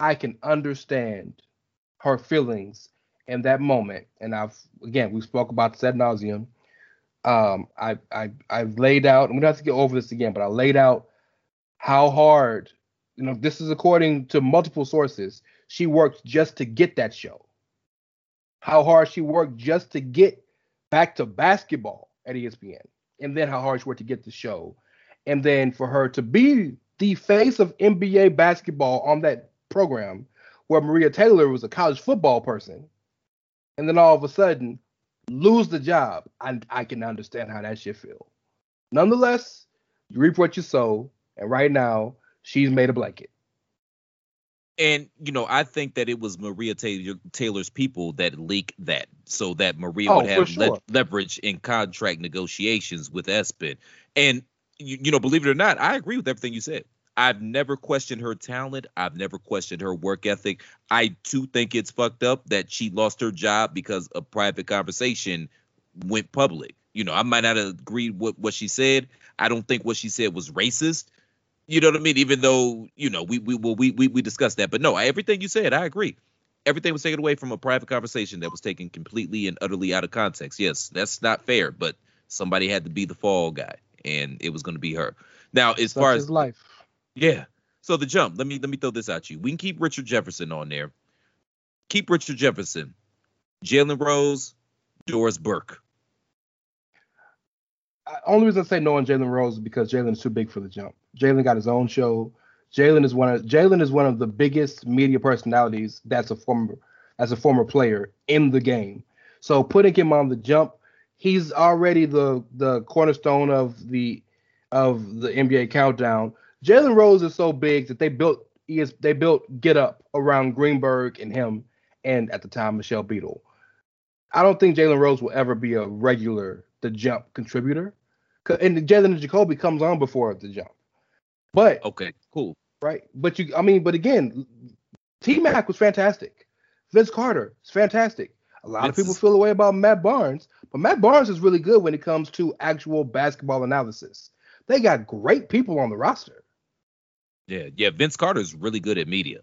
I can understand her feelings in that moment. And I've again we spoke about this ad nauseum. Um, I I I've laid out. I'm gonna have to get over this again, but I laid out how hard. You know, this is according to multiple sources. She worked just to get that show. How hard she worked just to get back to basketball at ESPN, and then how hard she worked to get the show, and then for her to be the face of NBA basketball on that program, where Maria Taylor was a college football person, and then all of a sudden lose the job. I I can understand how that shit feel. Nonetheless, you reap what you sow, and right now she's made a blanket. And you know, I think that it was Maria Taylor, Taylor's people that leaked that, so that Maria Oh, would have le- leverage in contract negotiations with Espen. And you, you know, believe it or not, I agree with everything you said. I've never questioned her talent. I've never questioned her work ethic. I too think it's fucked up that she lost her job because a private conversation went public. You know, I might not agree with what she said. I don't think what she said was racist. You know what I mean? Even though you know we we well, we we we discussed that, but no, everything you said, I agree. Everything was taken away from a private conversation that was taken completely and utterly out of context. Yes, that's not fair, but somebody had to be the fall guy, and it was going to be her. Now, as Such far as life. Yeah, so the jump. Let me let me throw this at you. We can keep Richard Jefferson on there. Keep Richard Jefferson, Jalen Rose, Doris Burke. I- only reason I say no on Jalen Rose is because Jalen is too big for the jump. Jalen got his own show. Jalen is one of Jalen is one of the biggest media personalities that's a former as a former player in the game. So putting him on the jump, he's already the the cornerstone of the of the NBA countdown. Jalen Rose is so big that they built he is they built Get Up around Greenberg and him, and at the time Michelle Beadle. I don't think Jalen Rose will ever be a regular the jump contributor, and Jalen and Jacoby comes on before the jump. But Okay, cool. right, but you, I mean, but again, T Mac was fantastic. Vince Carter is fantastic. A lot of people feel the way about Matt Barnes, but Matt Barnes is really good when it comes to actual basketball analysis. They got great people on the roster. Yeah, yeah. Vince Carter is really good at media,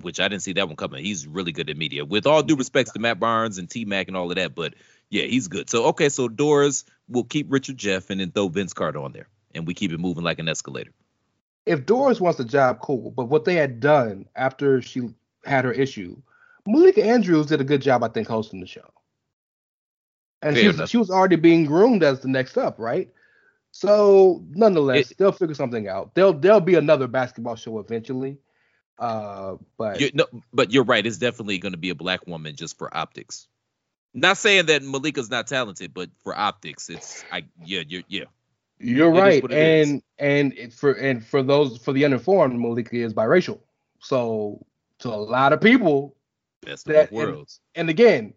which I didn't see that one coming. He's really good at media. With all due respects to Matt Barnes and T Mac and all of that, but yeah, he's good. So okay, so Doris will keep Richard Jeff and then throw Vince Carter on there, and we keep it moving like an escalator. if Doris wants the job, cool. But what they had done after she had her issue, Malika Andrews did a good job, I think, hosting the show. And she was, she was already being groomed as the next up, right? So nonetheless, It- they'll figure something out. There'll there'll be another basketball show eventually. Uh, but You, no, but you're right. It's definitely going to be a black woman just for optics. Not saying that Malika's not talented, but for optics, it's I yeah you're yeah. You're It right, it is. and and it, for and for those for the uninformed, Malika is biracial. So to a lot of people, Best of that both worlds. And, and again,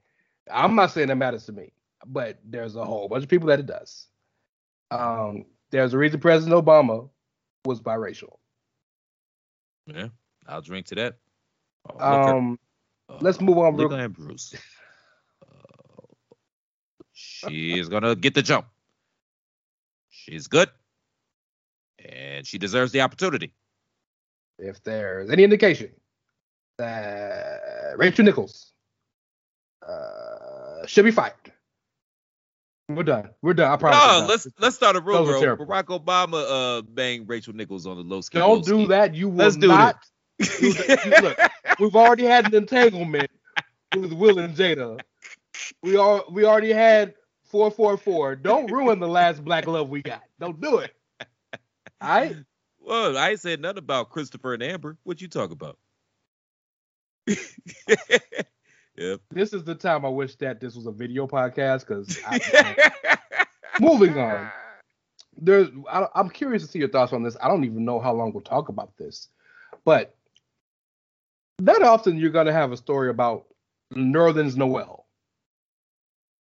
I'm not saying that matters to me, but there's a whole bunch of people that it does. Um, there's a reason President Obama was biracial. Yeah, I'll drink to that. Oh, Um, let's move on real- Malika Andrews. Uh, she's gonna get the jump. She's good, and she deserves the opportunity. if there's any indication that Rachel Nichols uh, should be fired, we're done. We're done. I promise. No, let's let's start a rumor. Barack Obama uh banged Rachel Nichols on the low scale. Don't do that. You will Let's do not. do. Look, we've already had an entanglement with Will and Jada. We are we already had four four four. Don't ruin the last black love we got. Don't do it. All right. Well, I ain't said nothing about Christopher and Amber. What you talk about? yep. This is the time I wish that this was a video podcast because moving on. There's I, I'm curious to see your thoughts on this. I don't even know how long we'll talk about this, but that often you're gonna have a story about Nerlens Noel.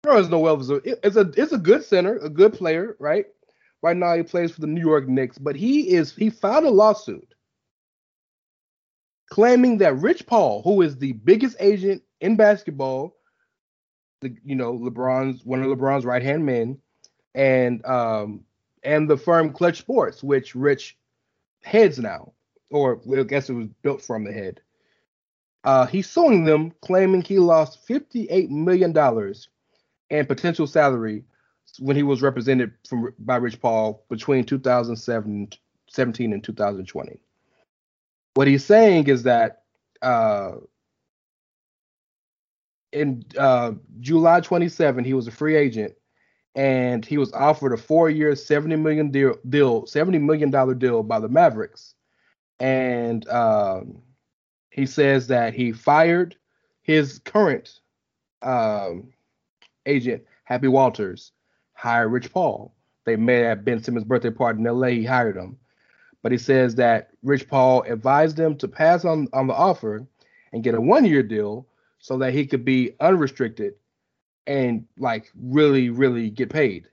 Nerlens Noel is a is a is a good center, a good player, right? Right now he plays for the New York Knicks, but he is he filed a lawsuit claiming that Rich Paul, who is the biggest agent in basketball, the you know LeBron's one of LeBron's right hand men, and um and the firm Clutch Sports, which Rich heads now, or I guess it was built from the head. Uh, he's suing them, claiming he lost fifty-eight million dollars in potential salary when he was represented from by Rich Paul between 2007, 17 and 2020. What he's saying is that uh, in uh, July 27, he was a free agent, and he was offered a four-year, 70 million deal, deal 70 million dollar deal by the Mavericks, and um, he says that he fired his current um, agent, Happy Walters, hired Rich Paul. They met at Ben Simmons' birthday party in LA. He hired him. But he says that Rich Paul advised them to pass on, on the offer and get a one year deal so that he could be unrestricted and like really, really get paid.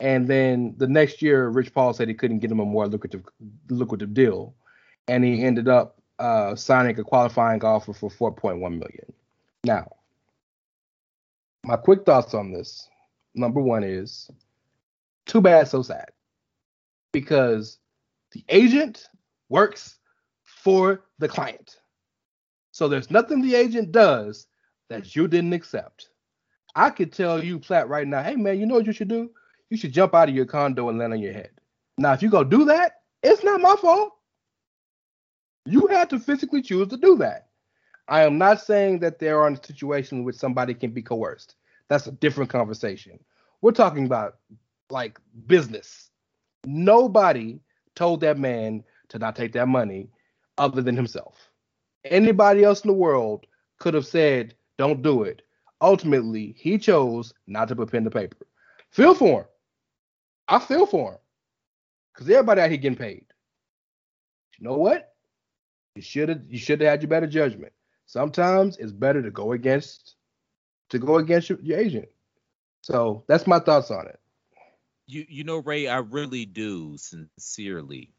And then the next year, Rich Paul said he couldn't get him a more lucrative lucrative deal. And he ended up uh, signing a qualifying offer for 4.1 million. Now, my quick thoughts on this. Number one is too bad, so sad. Because the agent works for the client. So there's nothing the agent does that mm. you didn't accept. I could tell you, Platt, right now, hey man, you know what you should do? You should jump out of your condo and land on your head. Now, if you go do that, it's not my fault. You had to physically choose to do that. I am not saying that there are situations in which somebody can be coerced. That's a different conversation. We're talking about like business. Nobody told that man to not take that money other than himself. Anybody else in the world could have said, don't do it. Ultimately, he chose not to put pen to paper. Feel for him. I feel for him. Because everybody out here getting paid. You know what? You should have you should have had your better judgment. Sometimes it's better to go against to go against your, your agent. So that's my thoughts on it. You you know, Ray, I really do sincerely,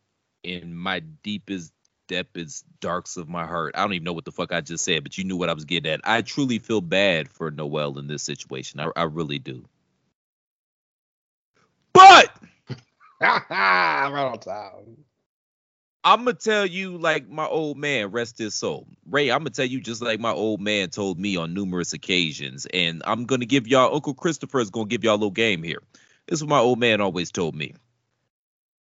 in my deepest depths, darks of my heart. I don't even know what the fuck I just said, but you knew what I was getting at. I truly feel bad for Noel in this situation. I, I really do. But right on time. I'm gonna tell you like my old man, rest his soul. Ray, I'm gonna tell you just like my old man told me on numerous occasions, and I'm gonna give y'all Uncle Christopher is gonna give y'all a little game here. This is what my old man always told me.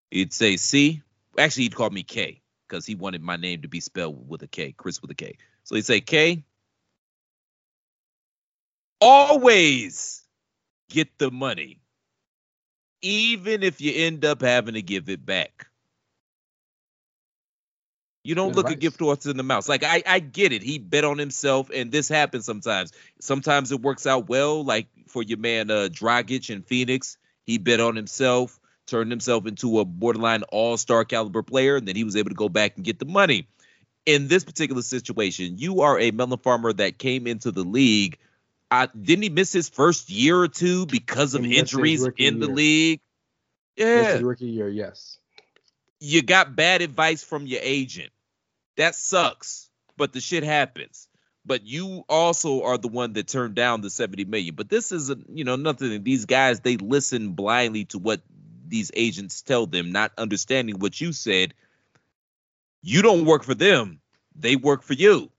He'd say "See, Actually, he'd call me K because he wanted my name to be spelled with a K, Chris with a K. So he'd say K. Always get the money, even if you end up having to give it back. You don't Good look a gift horse in the mouth. Like I, I get it. He bet on himself, and this happens sometimes. Sometimes it works out well, like for your man uh Dragic in Phoenix. He bet on himself, turned himself into a borderline all-star caliber player, and then he was able to go back and get the money. In this particular situation, you are a melon farmer that came into the league. Uh, didn't he miss his first year or two because of He missed his injuries in the year. league? Yeah rookie year, yes. you got bad advice from your agent. That sucks, but the shit happens. But you also are the one that turned down the 70 million. But this is, a, you know, nothing. These guys, they listen blindly to what these agents tell them, not understanding what you said. You don't work for them, they work for you.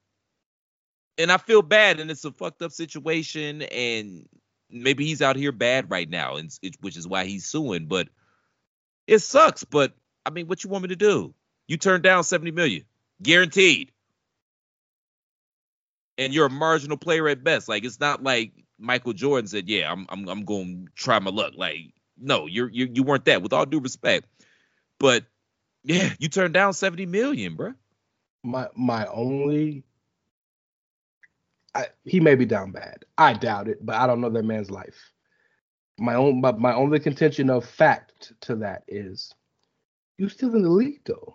And I feel bad, and it's a fucked up situation. And maybe he's out here bad right now, and it, which is why he's suing. But it sucks. But I mean, what you want me to do? You turned down 70 million, guaranteed. And you're a marginal player at best. Like it's not like Michael Jordan said, "Yeah, I'm I'm I'm going to try my luck." Like no, you're you you weren't that. With all due respect, but yeah, you turned down 70 million, bro. My my only I, he may be down bad. I doubt it, but I don't know that man's life. My own but my only contention of fact to that is you still in the league though.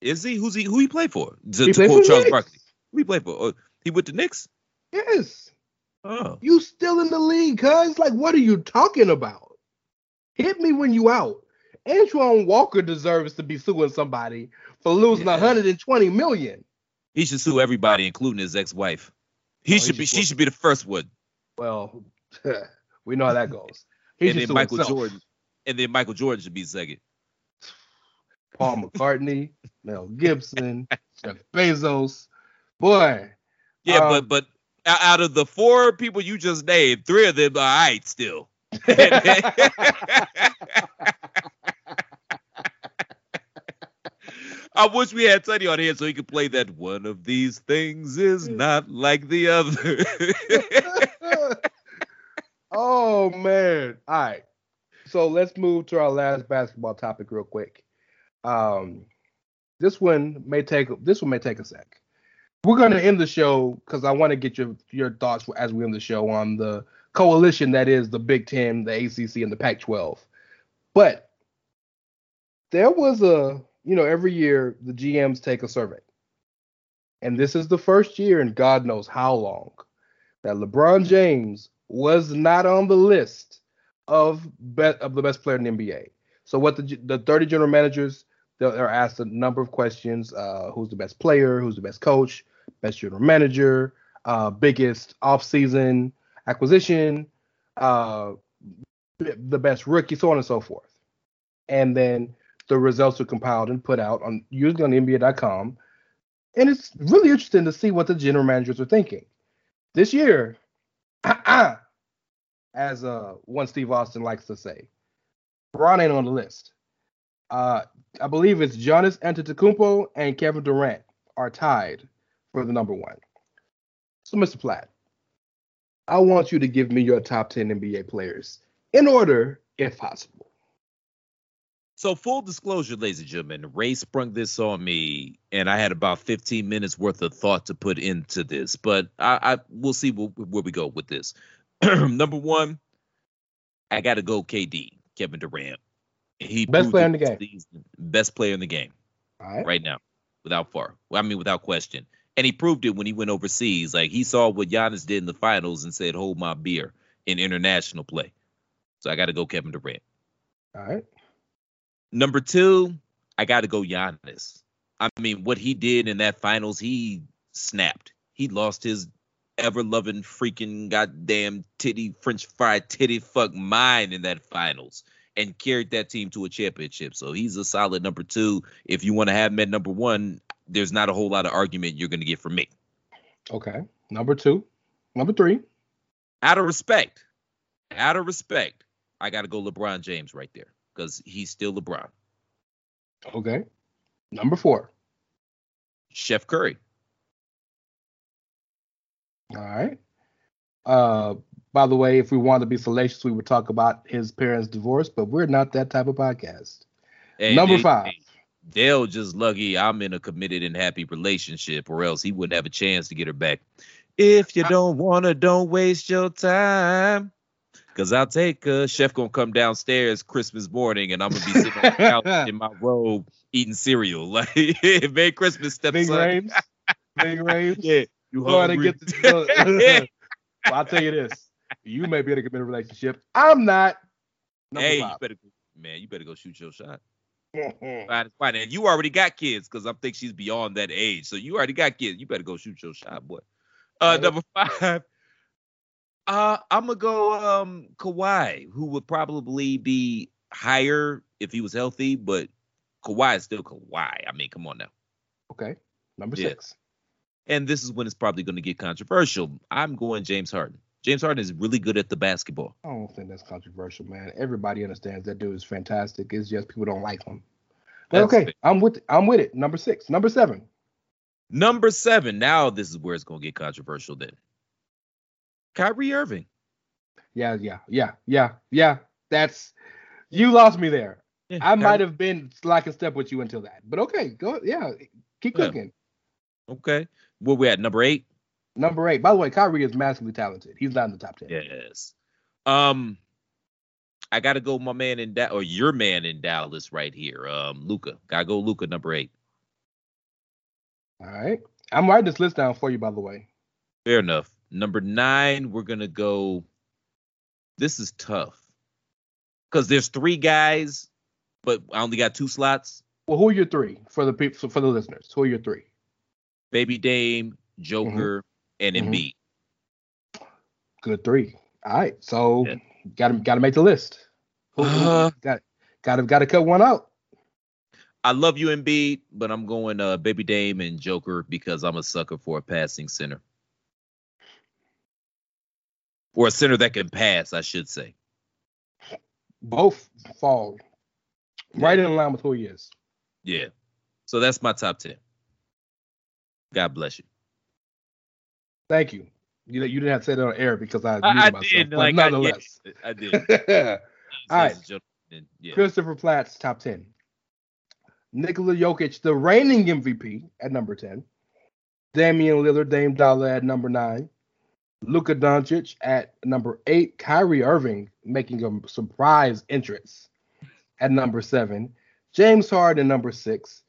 Is he? Who's he? Who he play for? To, He to played quote for Charles Barkley. Who he play for? Oh, he with the Knicks? Yes. Oh, You still in the league, cuz like what are you talking about? Hit me when you out. Antoine Walker deserves to be suing somebody for losing Yeah. 120 million. he should sue everybody, including his ex-wife. He Oh, he should be. should She should be the first one. Well, we know how that goes. He and then Michael himself. Jordan. And then Michael Jordan should be second. Paul McCartney, Mel Gibson, Jeff Bezos. Boy, Yeah, Um, but but out of the four people you just named, three of them are all right still. I wish we had Teddy on here so he could play that one of these things is not like the other. oh man. All right. So let's move to our last basketball topic real quick. Um this one may take this one may take a sec. We're gonna end the show because I want to get your your thoughts as we end the show on the coalition that is the Big Ten, the ACC, and the Pac-12. But there was a you know every year the GMs take a survey, and this is the first year in God knows how long that LeBron James was not on the list of bet of the best player in the NBA. So what the the 30 general managers they're asked a number of questions: uh, who's the best player, who's the best coach, best general manager, uh, biggest offseason acquisition, uh, the best rookie, so on and so forth. And then the results are compiled and put out on usually on NBA.com. And it's really interesting to see what the general managers are thinking. This year, as uh, one Steve Austin likes to say, Bron ain't on the list. Uh, I believe it's Giannis Antetokounmpo and Kevin Durant are tied for the number one. So, Mr. Platt, I want you to give me your top 10 NBA players in order if possible. So, full disclosure, ladies and gentlemen, Ray sprung this on me, and I had about 15 minutes worth of thought to put into this, but I, I we'll see where, where we go with this. Number one, I got to go KD, Kevin Durant. He Best player in the game. Best player in the game All right. right now, without far. I mean, without question. And he proved it when he went overseas. Like he saw what Giannis did in the finals and said, "Hold my beer" in international play. So I got to go Kevin Durant. All right. Number two, I got to go Giannis. I mean, what he did in that finals, he snapped. He lost his ever loving freaking goddamn titty French fry titty fuck mind in that finals and carried that team to a championship. So he's a solid number two. If you want to have him at number one, there's not a whole lot of argument you're going to get from me. Okay. Number two. Number three. Out of respect, out of respect, I got to go LeBron James right there because he's still LeBron. Okay. Number four. Chef Curry. All right. Uh, by the way, if we wanted to be salacious, we would talk about his parents' divorce, but we're not that type of podcast. Hey, Number they- five. Dell just lucky I'm in a committed and happy relationship, or else he wouldn't have a chance to get her back. If you don't wanna, don't waste your time. Cause I'll take a chef gonna come downstairs Christmas morning and I'm gonna be sitting on the couch in my robe eating cereal. Like Merry Christmas, Big stepson. Big Rames. Yeah, you Going to hungry? get the. Well, I'll tell you this. You may be able to get in a committed relationship. I'm not. Number hey, you better man, you better go shoot your shot. Fine, fine. And you already got kids because I think she's beyond that age. So you already got kids. You better go shoot your shot, boy. Uh, number five. Uh, I'm gonna go um Kawhi, who would probably be higher if he was healthy, but Kawhi is still Kawhi. I mean, come on now. Okay. Number Yeah. six. And this is when it's probably going to get controversial. I'm going James Harden. James Harden is really good at the basketball. I don't think that's controversial, man. Everybody understands that dude is fantastic. It's just people don't like him. But That's okay, fair. I'm with I'm with it. Number six. Number seven. Number seven. Now this is where it's going to get controversial. Then Kyrie Irving. Yeah, yeah, yeah, yeah, yeah. That's you lost me there. Yeah, I might have been lock and step with you until that. But okay, go yeah, keep Yeah. cooking. Okay. Where we at? Number eight. Number eight. By the way, Kyrie is massively talented. He's not in the top ten. Yes. Um, I got to go, my man in that, or your man in Dallas right here. Um, Luka. Gotta go, Luka. Number eight. All right. I'm writing this list down for you, by the way. Fair enough. Number nine, we're gonna go. This is tough because there's three guys, but I only got two slots. Well, who are your three for the people for the listeners? Who are your three? Baby Dame, Joker, and Mhm. Embiid. Good three. All right. So Yeah. gotta gotta make the list. Who- who- Uh, got gotta cut one out. I love you, Embiid, but I'm going uh, Baby Dame and Joker because I'm a sucker for a passing center. Or a center that can pass, I should say. Both fall right in line with who he is. Yeah. So that's my top 10. God bless you. Thank you. You you didn't have to say that on air because I, I, I myself, did. but Like, I, nonetheless. I did. All right. Yeah. Christopher Platt's top 10. Nikola Jokic, the reigning MVP, at number 10. Damian Lillard, Dame Dollar at number 9. Luka Doncic at number 8. Kyrie Irving making a surprise entrance at number 7. James Harden, number 6.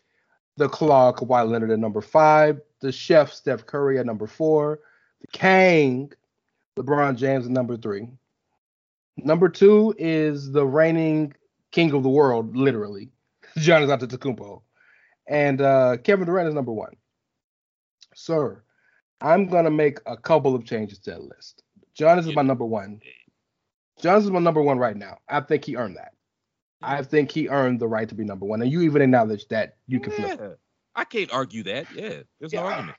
The Claw, Kawhi Leonard at number 5. The Chef, Steph Curry at number 4. Kang, LeBron James number 3. Number 2 is the reigning king of the world, literally, Giannis Antetokounmpo, and uh, Kevin Durant is number one. Sir, I'm gonna make a couple of changes to that list. Giannis is my number one. Giannis is my number one right now. I think he earned that. I think he earned the right to be number one, and you even acknowledge that you can flip. Yeah. I can't argue that. Yeah. There's no Yeah. argument.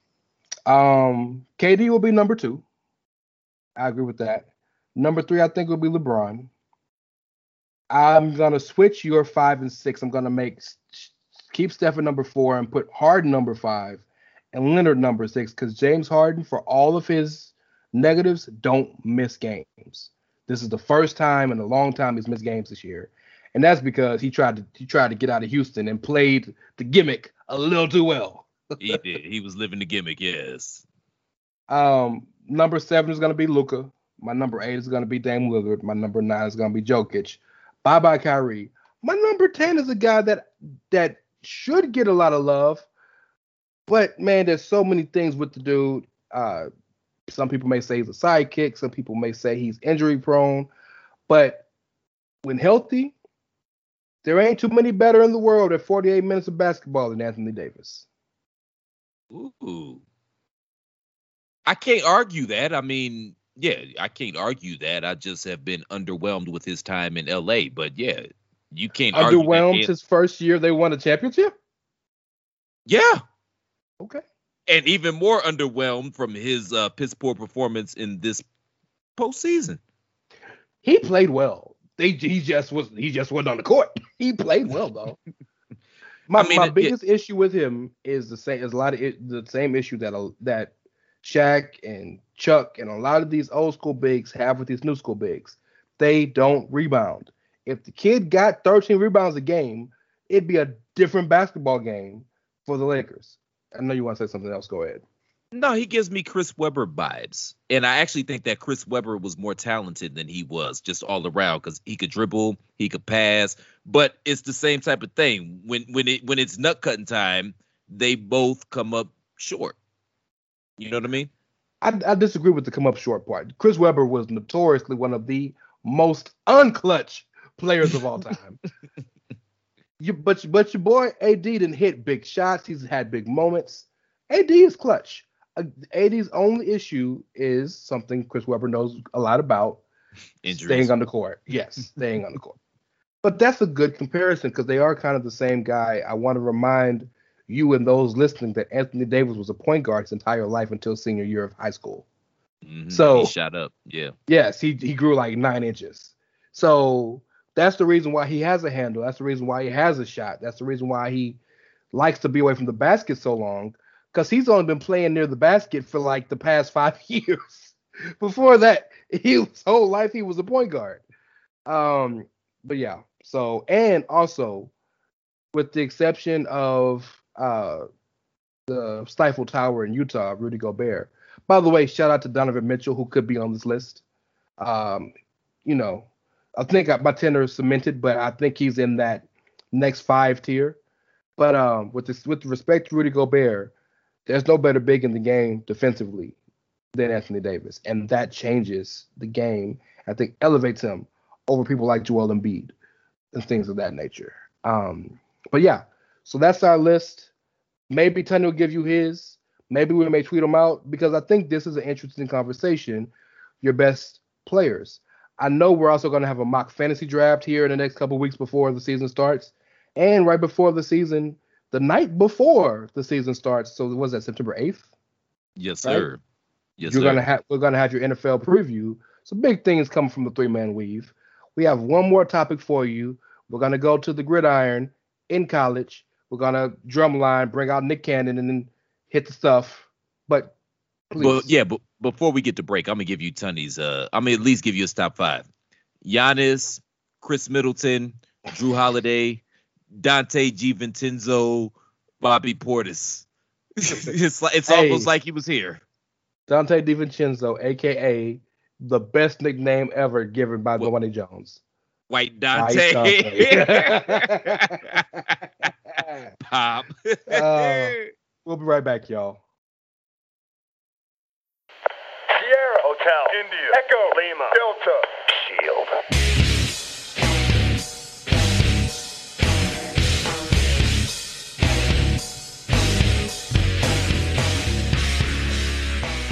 Um, KD will be number two. I agree with that. Number three, I think will be LeBron. I'm gonna switch your five and six. I'm gonna make keep Steph at number four and put Harden number five and Leonard number six because James Harden, for all of his negatives, don't miss games. This is the first time in a long time he's missed games this year, and that's because he tried to he tried to get out of Houston and played the gimmick a little too well. He did. He was living the gimmick. Yes. Um, number seven is gonna be Luka. My number eight is gonna be Dame Lillard. My number nine is gonna be Jokic. Bye bye Kyrie. My number ten is a guy that that should get a lot of love, but man, there's so many things with the dude. Uh, some people may say he's a sidekick. Some people may say he's injury prone. But when healthy, there ain't too many better in the world at 48 minutes of basketball than Anthony Davis. Ooh. I can't argue that. I mean, yeah, I can't argue that. I just have been underwhelmed with his time in LA. But yeah, you can't underwhelmed his first year they won a championship. Yeah. Okay. And even more underwhelmed from his uh, piss poor performance in this postseason. He played well. They he just was he just wasn't on the court. He played well though. My, I mean, my biggest it, issue with him is the same is a lot of it, the same issue that uh, that Shaq and Chuck and a lot of these old school bigs have with these new school bigs. They don't rebound. If the kid got 13 rebounds a game, it'd be a different basketball game for the Lakers. I know you want to say something else. Go ahead. No, he gives me Chris Webber vibes. And I actually think that Chris Webber was more talented than he was just all around because he could dribble, he could pass, but it's the same type of thing. When when it when it's nut cutting time, they both come up short. You know what I mean? I, I disagree with the come up short part. Chris Webber was notoriously one of the most unclutch players of all time. you, but but your boy AD didn't hit big shots. He's had big moments. AD is clutch. Uh, AD's only issue is something Chris Webber knows a lot about: Injuries. staying on the court. Yes, staying on the court. But that's a good comparison because they are kind of the same guy. I want to remind you and those listening that Anthony Davis was a point guard his entire life until senior year of high school. Mm-hmm. So he shot up, yeah. Yes, he he grew like nine inches. So that's the reason why he has a handle. That's the reason why he has a shot. That's the reason why he likes to be away from the basket so long because he's only been playing near the basket for like the past five years. Before that, his whole life he was a point guard. Um, but yeah. So and also, with the exception of uh the Stifle Tower in Utah, Rudy Gobert. By the way, shout out to Donovan Mitchell who could be on this list. Um, you know, I think my tenor is cemented, but I think he's in that next five tier. But um, with this, with respect to Rudy Gobert, there's no better big in the game defensively than Anthony Davis, and that changes the game. I think elevates him over people like Joel Embiid and things of that nature. Um, but yeah, so that's our list. Maybe Tunney will give you his. Maybe we may tweet them out because I think this is an interesting conversation. Your best players. I know we're also going to have a mock fantasy draft here in the next couple weeks before the season starts, and right before the season, the night before the season starts. So was that September eighth? Yes, right? sir. Yes, You're sir. gonna have we're gonna have your NFL preview. So big things coming from the three man weave. We have one more topic for you. We're gonna go to the gridiron in college. We're gonna drumline, bring out Nick Cannon, and then hit the stuff. But please. Well, yeah, but before we get to break, I'm gonna give you Tunney's. Uh, I'm gonna at least give you a top five. Giannis, Khris Middleton, Jrue Holiday, Donte DiVincenzo, Bobby Portis. it's like it's hey, almost like he was here. Donte DiVincenzo, aka the best nickname ever given by well, Dwayne Jones. White Dante. White Dante. Pop. uh, we'll be right back, y'all. Sierra Hotel, India, Echo, Lima, Delta,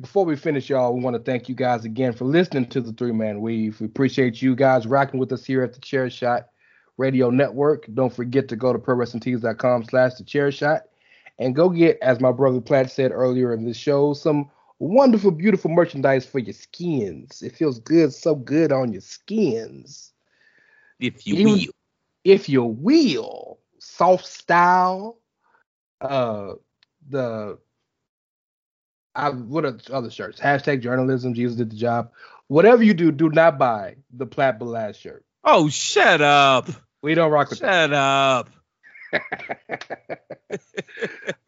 Before we finish, y'all, we want to thank you guys again for listening to the Three Man Weave. We appreciate you guys rocking with us here at the Chair Shot. Radio Network. Don't forget to go to prowrestlingtees.com slash the chair shot and go get, as my brother Platt said earlier in the show, some wonderful, beautiful merchandise for your skins. It feels good, so good on your skins. If you Even- will. If you will, soft style, uh, the I, what are the other shirts? Hashtag journalism. Jesus did the job. Whatever you do, do not buy the Platt Blast shirt. Oh, shut up. We don't rock with Shut up. All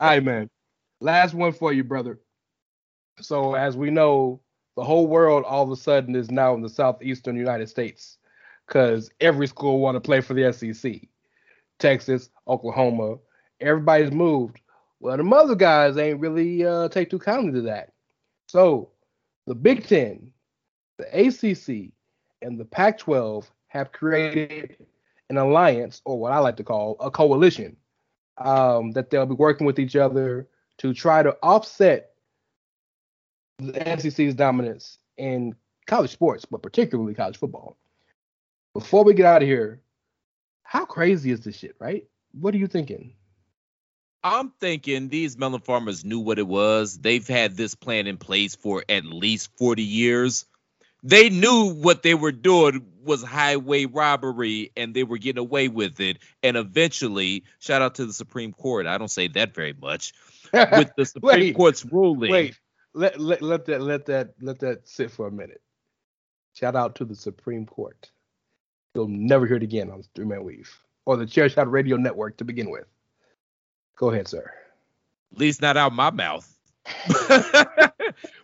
right, man. Last one for you, brother. So, as we know, the whole world all of a sudden is now in the southeastern United States because every school want to play for the SEC. Texas, Oklahoma, everybody's moved. Well, the other guys ain't really uh, take too kindly to that. So, the Big Ten, the ACC, and the Pac-12 have created an alliance, or what I like to call a coalition, um, that they'll be working with each other to try to offset the SEC's dominance in college sports, but particularly college football. Before we get out of here, how crazy is this shit, right? What are you thinking? I'm thinking these melon farmers knew what it was. They've had this plan in place for at least 40 years. They knew what they were doing was highway robbery and they were getting away with it. And eventually, shout out to the Supreme Court. I don't say that very much. With the Supreme Wait, Court's ruling. Wait, let, let let that let that let that sit for a minute. Shout out to the Supreme Court. You'll never hear it again on Three Man Weave or the Chair Shot Radio Network to begin with. Go ahead, sir. At least not out my mouth.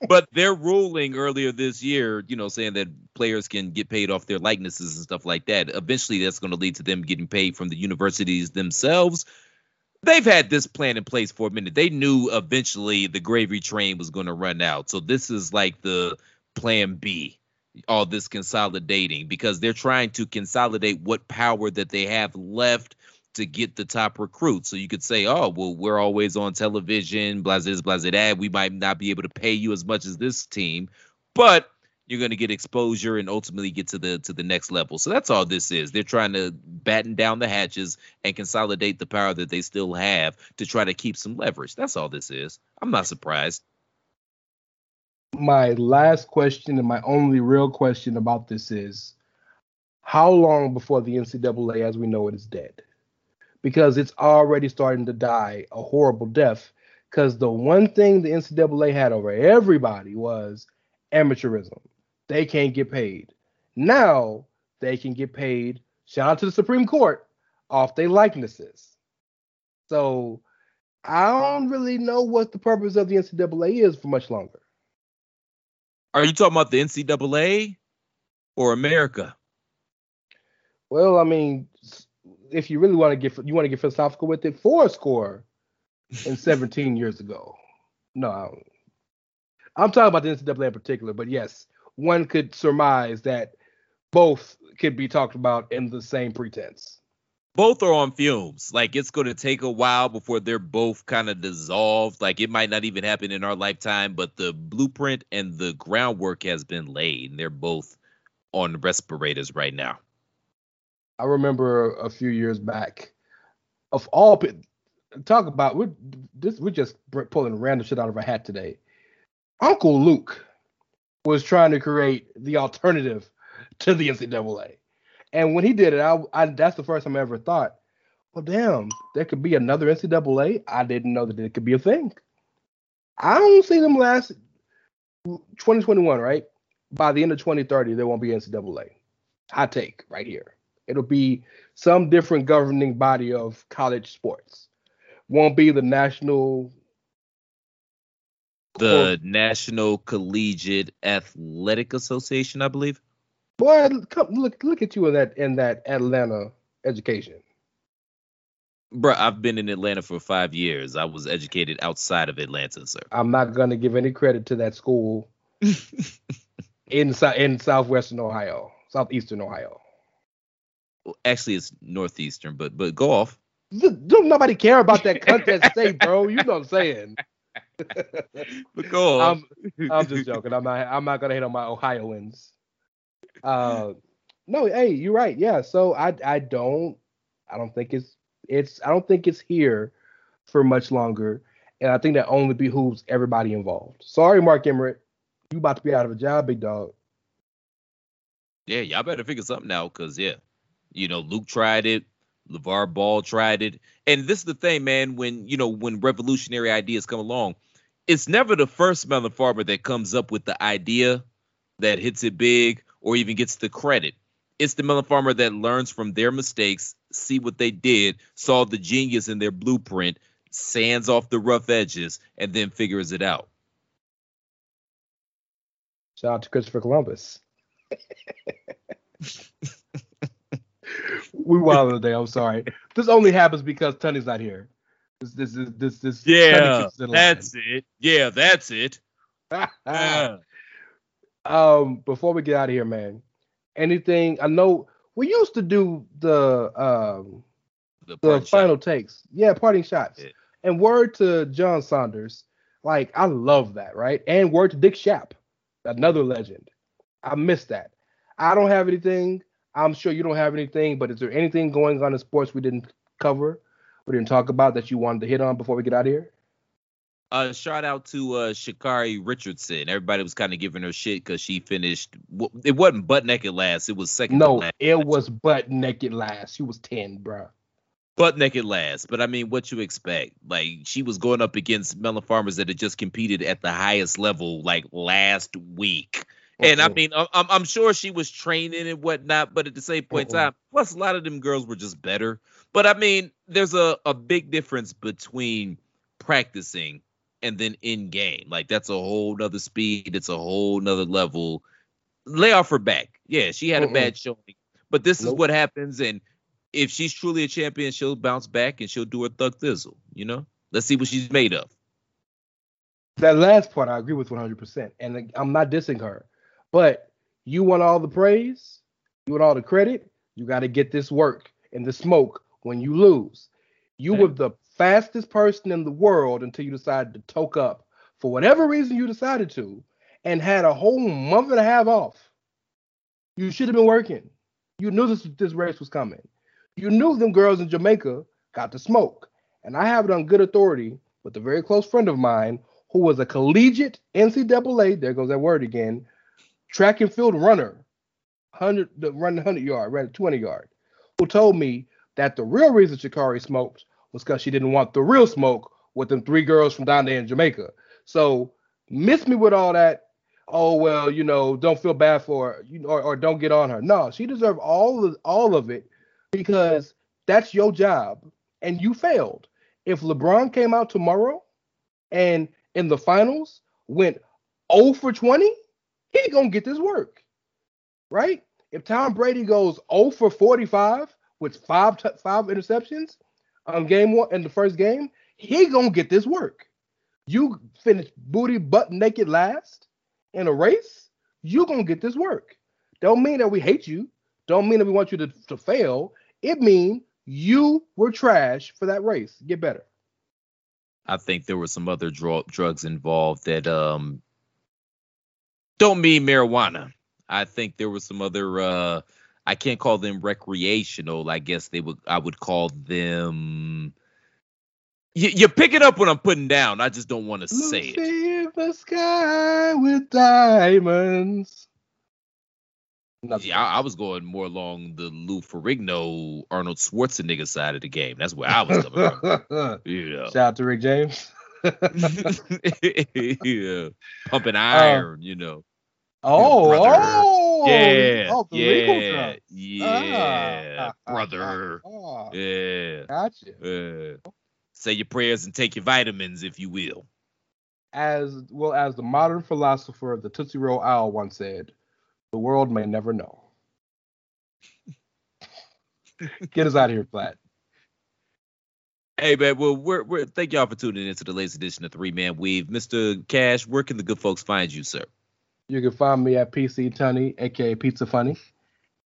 but their ruling earlier this year, you know, saying that players can get paid off their likenesses and stuff like that. Eventually, that's going to lead to them getting paid from the universities themselves. They've had this plan in place for a minute. They knew eventually the gravy train was going to run out. So this is like the plan B, all this consolidating, because they're trying to consolidate what power that they have left to get the top recruits. So you could say, oh, well, we're always on television, blah, this, blah, that. We might not be able to pay you as much as this team, but you're going to get exposure and ultimately get to the to the next level. So that's all this is. They're trying to batten down the hatches and consolidate the power that they still have to try to keep some leverage. That's all this is. I'm not surprised. My last question and my only real question about this is how long before the NCAA as we know it is dead? Because it's already starting to die a horrible death. Because the one thing the NCAA had over everybody was amateurism. They can't get paid. Now they can get paid, shout out to the Supreme Court, off their likenesses. So I don't really know what the purpose of the NCAA is for much longer. Are you talking about the NCAA or America? Well, I mean, if you really want to get you want to get philosophical with it, four score in 17 years ago. No, I don't. I'm talking about the NCAA in particular, but yes, one could surmise that both could be talked about in the same pretense. both are on fumes. Like it's going to take a while before they're both kind of dissolved. Like it might not even happen in our lifetime, but the blueprint and the groundwork has been laid. And they're both on respirators right now. I remember a few years back, of all talk about we're this we're just pulling random shit out of our hat today. Uncle Luke was trying to create the alternative to the NCAA, and when he did it, I, I that's the first time I ever thought, well, damn, there could be another NCAA. I didn't know that it could be a thing. I don't see them last 2021, right? By the end of 2030, there won't be NCAA. Hot take right here. It'll be some different governing body of college sports. Won't be the national. The National Collegiate Athletic Association, I believe. Boy, come look look at you in that in that Atlanta education. Bro, I've been in Atlanta for five years. I was educated outside of Atlanta, sir. I'm not gonna give any credit to that school in in southwestern Ohio, southeastern Ohio. Actually, it's northeastern, but but go off. Don't nobody care about that contest state, bro. You know what I'm saying. But go off. I'm, I'm just joking. I'm not. I'm not gonna hit on my Ohioans. Uh, No, hey, you're right. Yeah. So I I don't I don't think it's it's I don't think it's here for much longer. And I think that only behooves everybody involved. Sorry, Mark Emmert. You about to be out of a job, big dog. Yeah, y'all better figure something out because yeah, you know, Luke tried it, LeVar Ball tried it. And this is the thing, man, when you know, when revolutionary ideas come along, it's never the first melon farmer that comes up with the idea that hits it big or even gets the credit. It's the melon farmer that learns from their mistakes, see what they did, saw the genius in their blueprint, sands off the rough edges, and then figures it out. Shout out to Christopher Columbus. we wild today. I'm sorry. This only happens because Tunney's not here. This, this, this, this, this yeah, that's it. Yeah, that's it. yeah. Um, before we get out of here, man, anything? I know we used to do the um the, the final shot. takes. Yeah, parting shots. Yeah. And word to John Saunders, like I love that, right? And word to Dick Schaap, another legend. I miss that. I don't have anything. I'm sure you don't have anything, but is there anything going on in sports we didn't cover, we didn't talk about that you wanted to hit on before we get out of here? Uh, shout out to uh, Sha'Carri Richardson. Everybody was kind of giving her shit because she finished. It wasn't butt naked last. It was second. No, it was butt naked last. She was ten, bro butt naked last. But I mean, what you expect? Like she was going up against melon farmers that had just competed at the highest level like last week. Uh-oh. And I mean, I'm, I'm sure she was training and whatnot, but at the same point in time, plus a lot of them girls were just better. But I mean, there's a, a big difference between practicing and then in game. Like that's a whole nother speed. It's a whole nother level. Lay off her back. Yeah, she had a bad showing, but this nope. is what happens. And if she's truly a champion, she'll bounce back and she'll do her thug thizzle. You know, let's see what she's made of. That last part, I agree with 100%. And I'm not dissing her, but you want all the praise, you want all the credit, you got to get this work and the smoke when you lose. You were the fastest person in the world until you decided to toke up for whatever reason you decided to and had a whole month and a half off. You should have been working. You knew this this race was coming you knew them girls in Jamaica got the smoke. And I have it on good authority with a very close friend of mine who was a collegiate NCAA, there goes that word again, track and field runner, 100, run 100 yard, ran 20 yard, who told me that the real reason Sha'Carri smoked was because she didn't want the real smoke with them three girls from down there in Jamaica. So miss me with all that. Oh well, you know, don't feel bad for her, you know, or, or don't get on her. No, she deserved all of all of it because that's your job and you failed. If LeBron came out tomorrow and in the finals went 0 for 20, he gonna get this work, right? If Tom Brady goes 0 for 45 with five t- five interceptions on game one in the first game, he gonna get this work. You finish booty butt naked last in a race, you gonna get this work. Don't mean that we hate you. Don't mean that we want you to, to fail. It means you were trash for that race. Get better. I think there were some other dr- drugs involved that um don't mean marijuana. I think there was some other uh I can't call them recreational. I guess they would I would call them you, you're picking up what I'm putting down. I just don't want to say it. the sky with diamonds. Nothing. Yeah, I, I, was going more along the Lou Ferrigno, Arnold Schwarzenegger side of the game. That's where I was coming from. You know. Shout out to Rick James. yeah, pumping uh, iron. Uh, you know. Oh, oh, yeah, oh, yeah, yeah, ah, brother. Ah, ah, yeah, gotcha. Yeah. Say your prayers and take your vitamins, if you will. As well as the modern philosopher, the Tootsie Roll Owl once said, the world may never know. Get us out of here, Platt. Hey man, well, we're, we're thank y'all for tuning into the latest edition of Three Man Weave. Mr. Cash, where can the good folks find you, sir? You can find me at PC Tunney, aka Pizza Funny,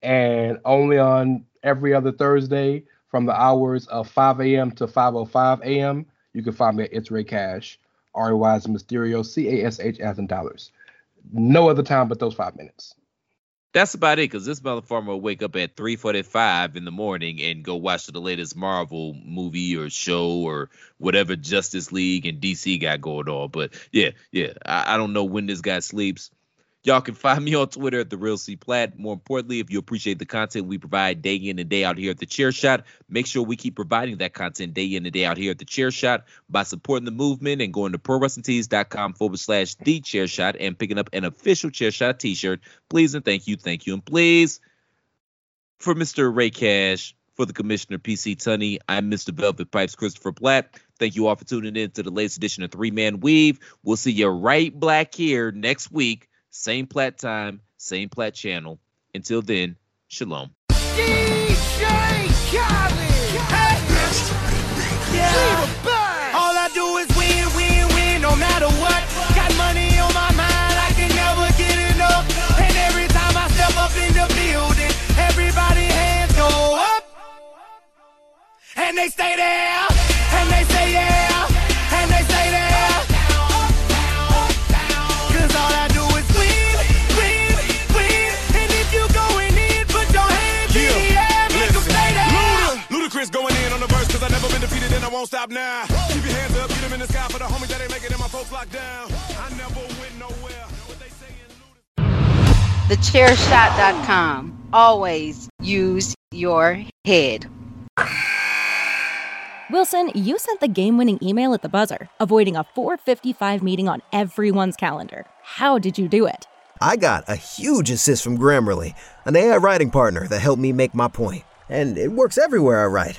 and only on every other Thursday from the hours of 5 a.m. to 5:05 a.m. You can find me at It's Rey Cash, R A Y as Mysterio, C A S H as in dollars. No other time but those five minutes. That's about it, because this motherfucker will wake up at 3:45 in the morning and go watch the latest Marvel movie or show or whatever Justice League and DC got going on. But yeah, yeah, I, I don't know when this guy sleeps. Y'all can find me on Twitter at the Real C Plat. More importantly, if you appreciate the content we provide day in and day out here at the Chair Shot, make sure we keep providing that content day in and day out here at the Chair Shot by supporting the movement and going to prowrestlingtees.com forward slash the Chair Shot and picking up an official Chair Shot T-shirt. Please and thank you, thank you, and please for Mr. Rey Cash. For the Commissioner PC Tunney, I'm Mr. Velvet Pipes Christopher Platt. Thank you all for tuning in to the latest edition of Three Man Weave. We'll see you right black here next week same plat time, same plat channel. Until then, shalom. DJ Khaled. Yeah. All I do is win, win, win, no matter what. Got money on my mind, I can never get enough. And every time I step up in the building, everybody hands go up. And they stay there, I won't stop now. Keep your hands up, get them in the sky for the homies that ain't making it, my folks locked down. I never went nowhere. What they saying, TheChairShot.com. Always use your head. Wilson, you sent the game winning email at the buzzer, avoiding a 455 meeting on everyone's calendar. How did you do it? I got a huge assist from Grammarly, an AI writing partner that helped me make my point. And it works everywhere I write.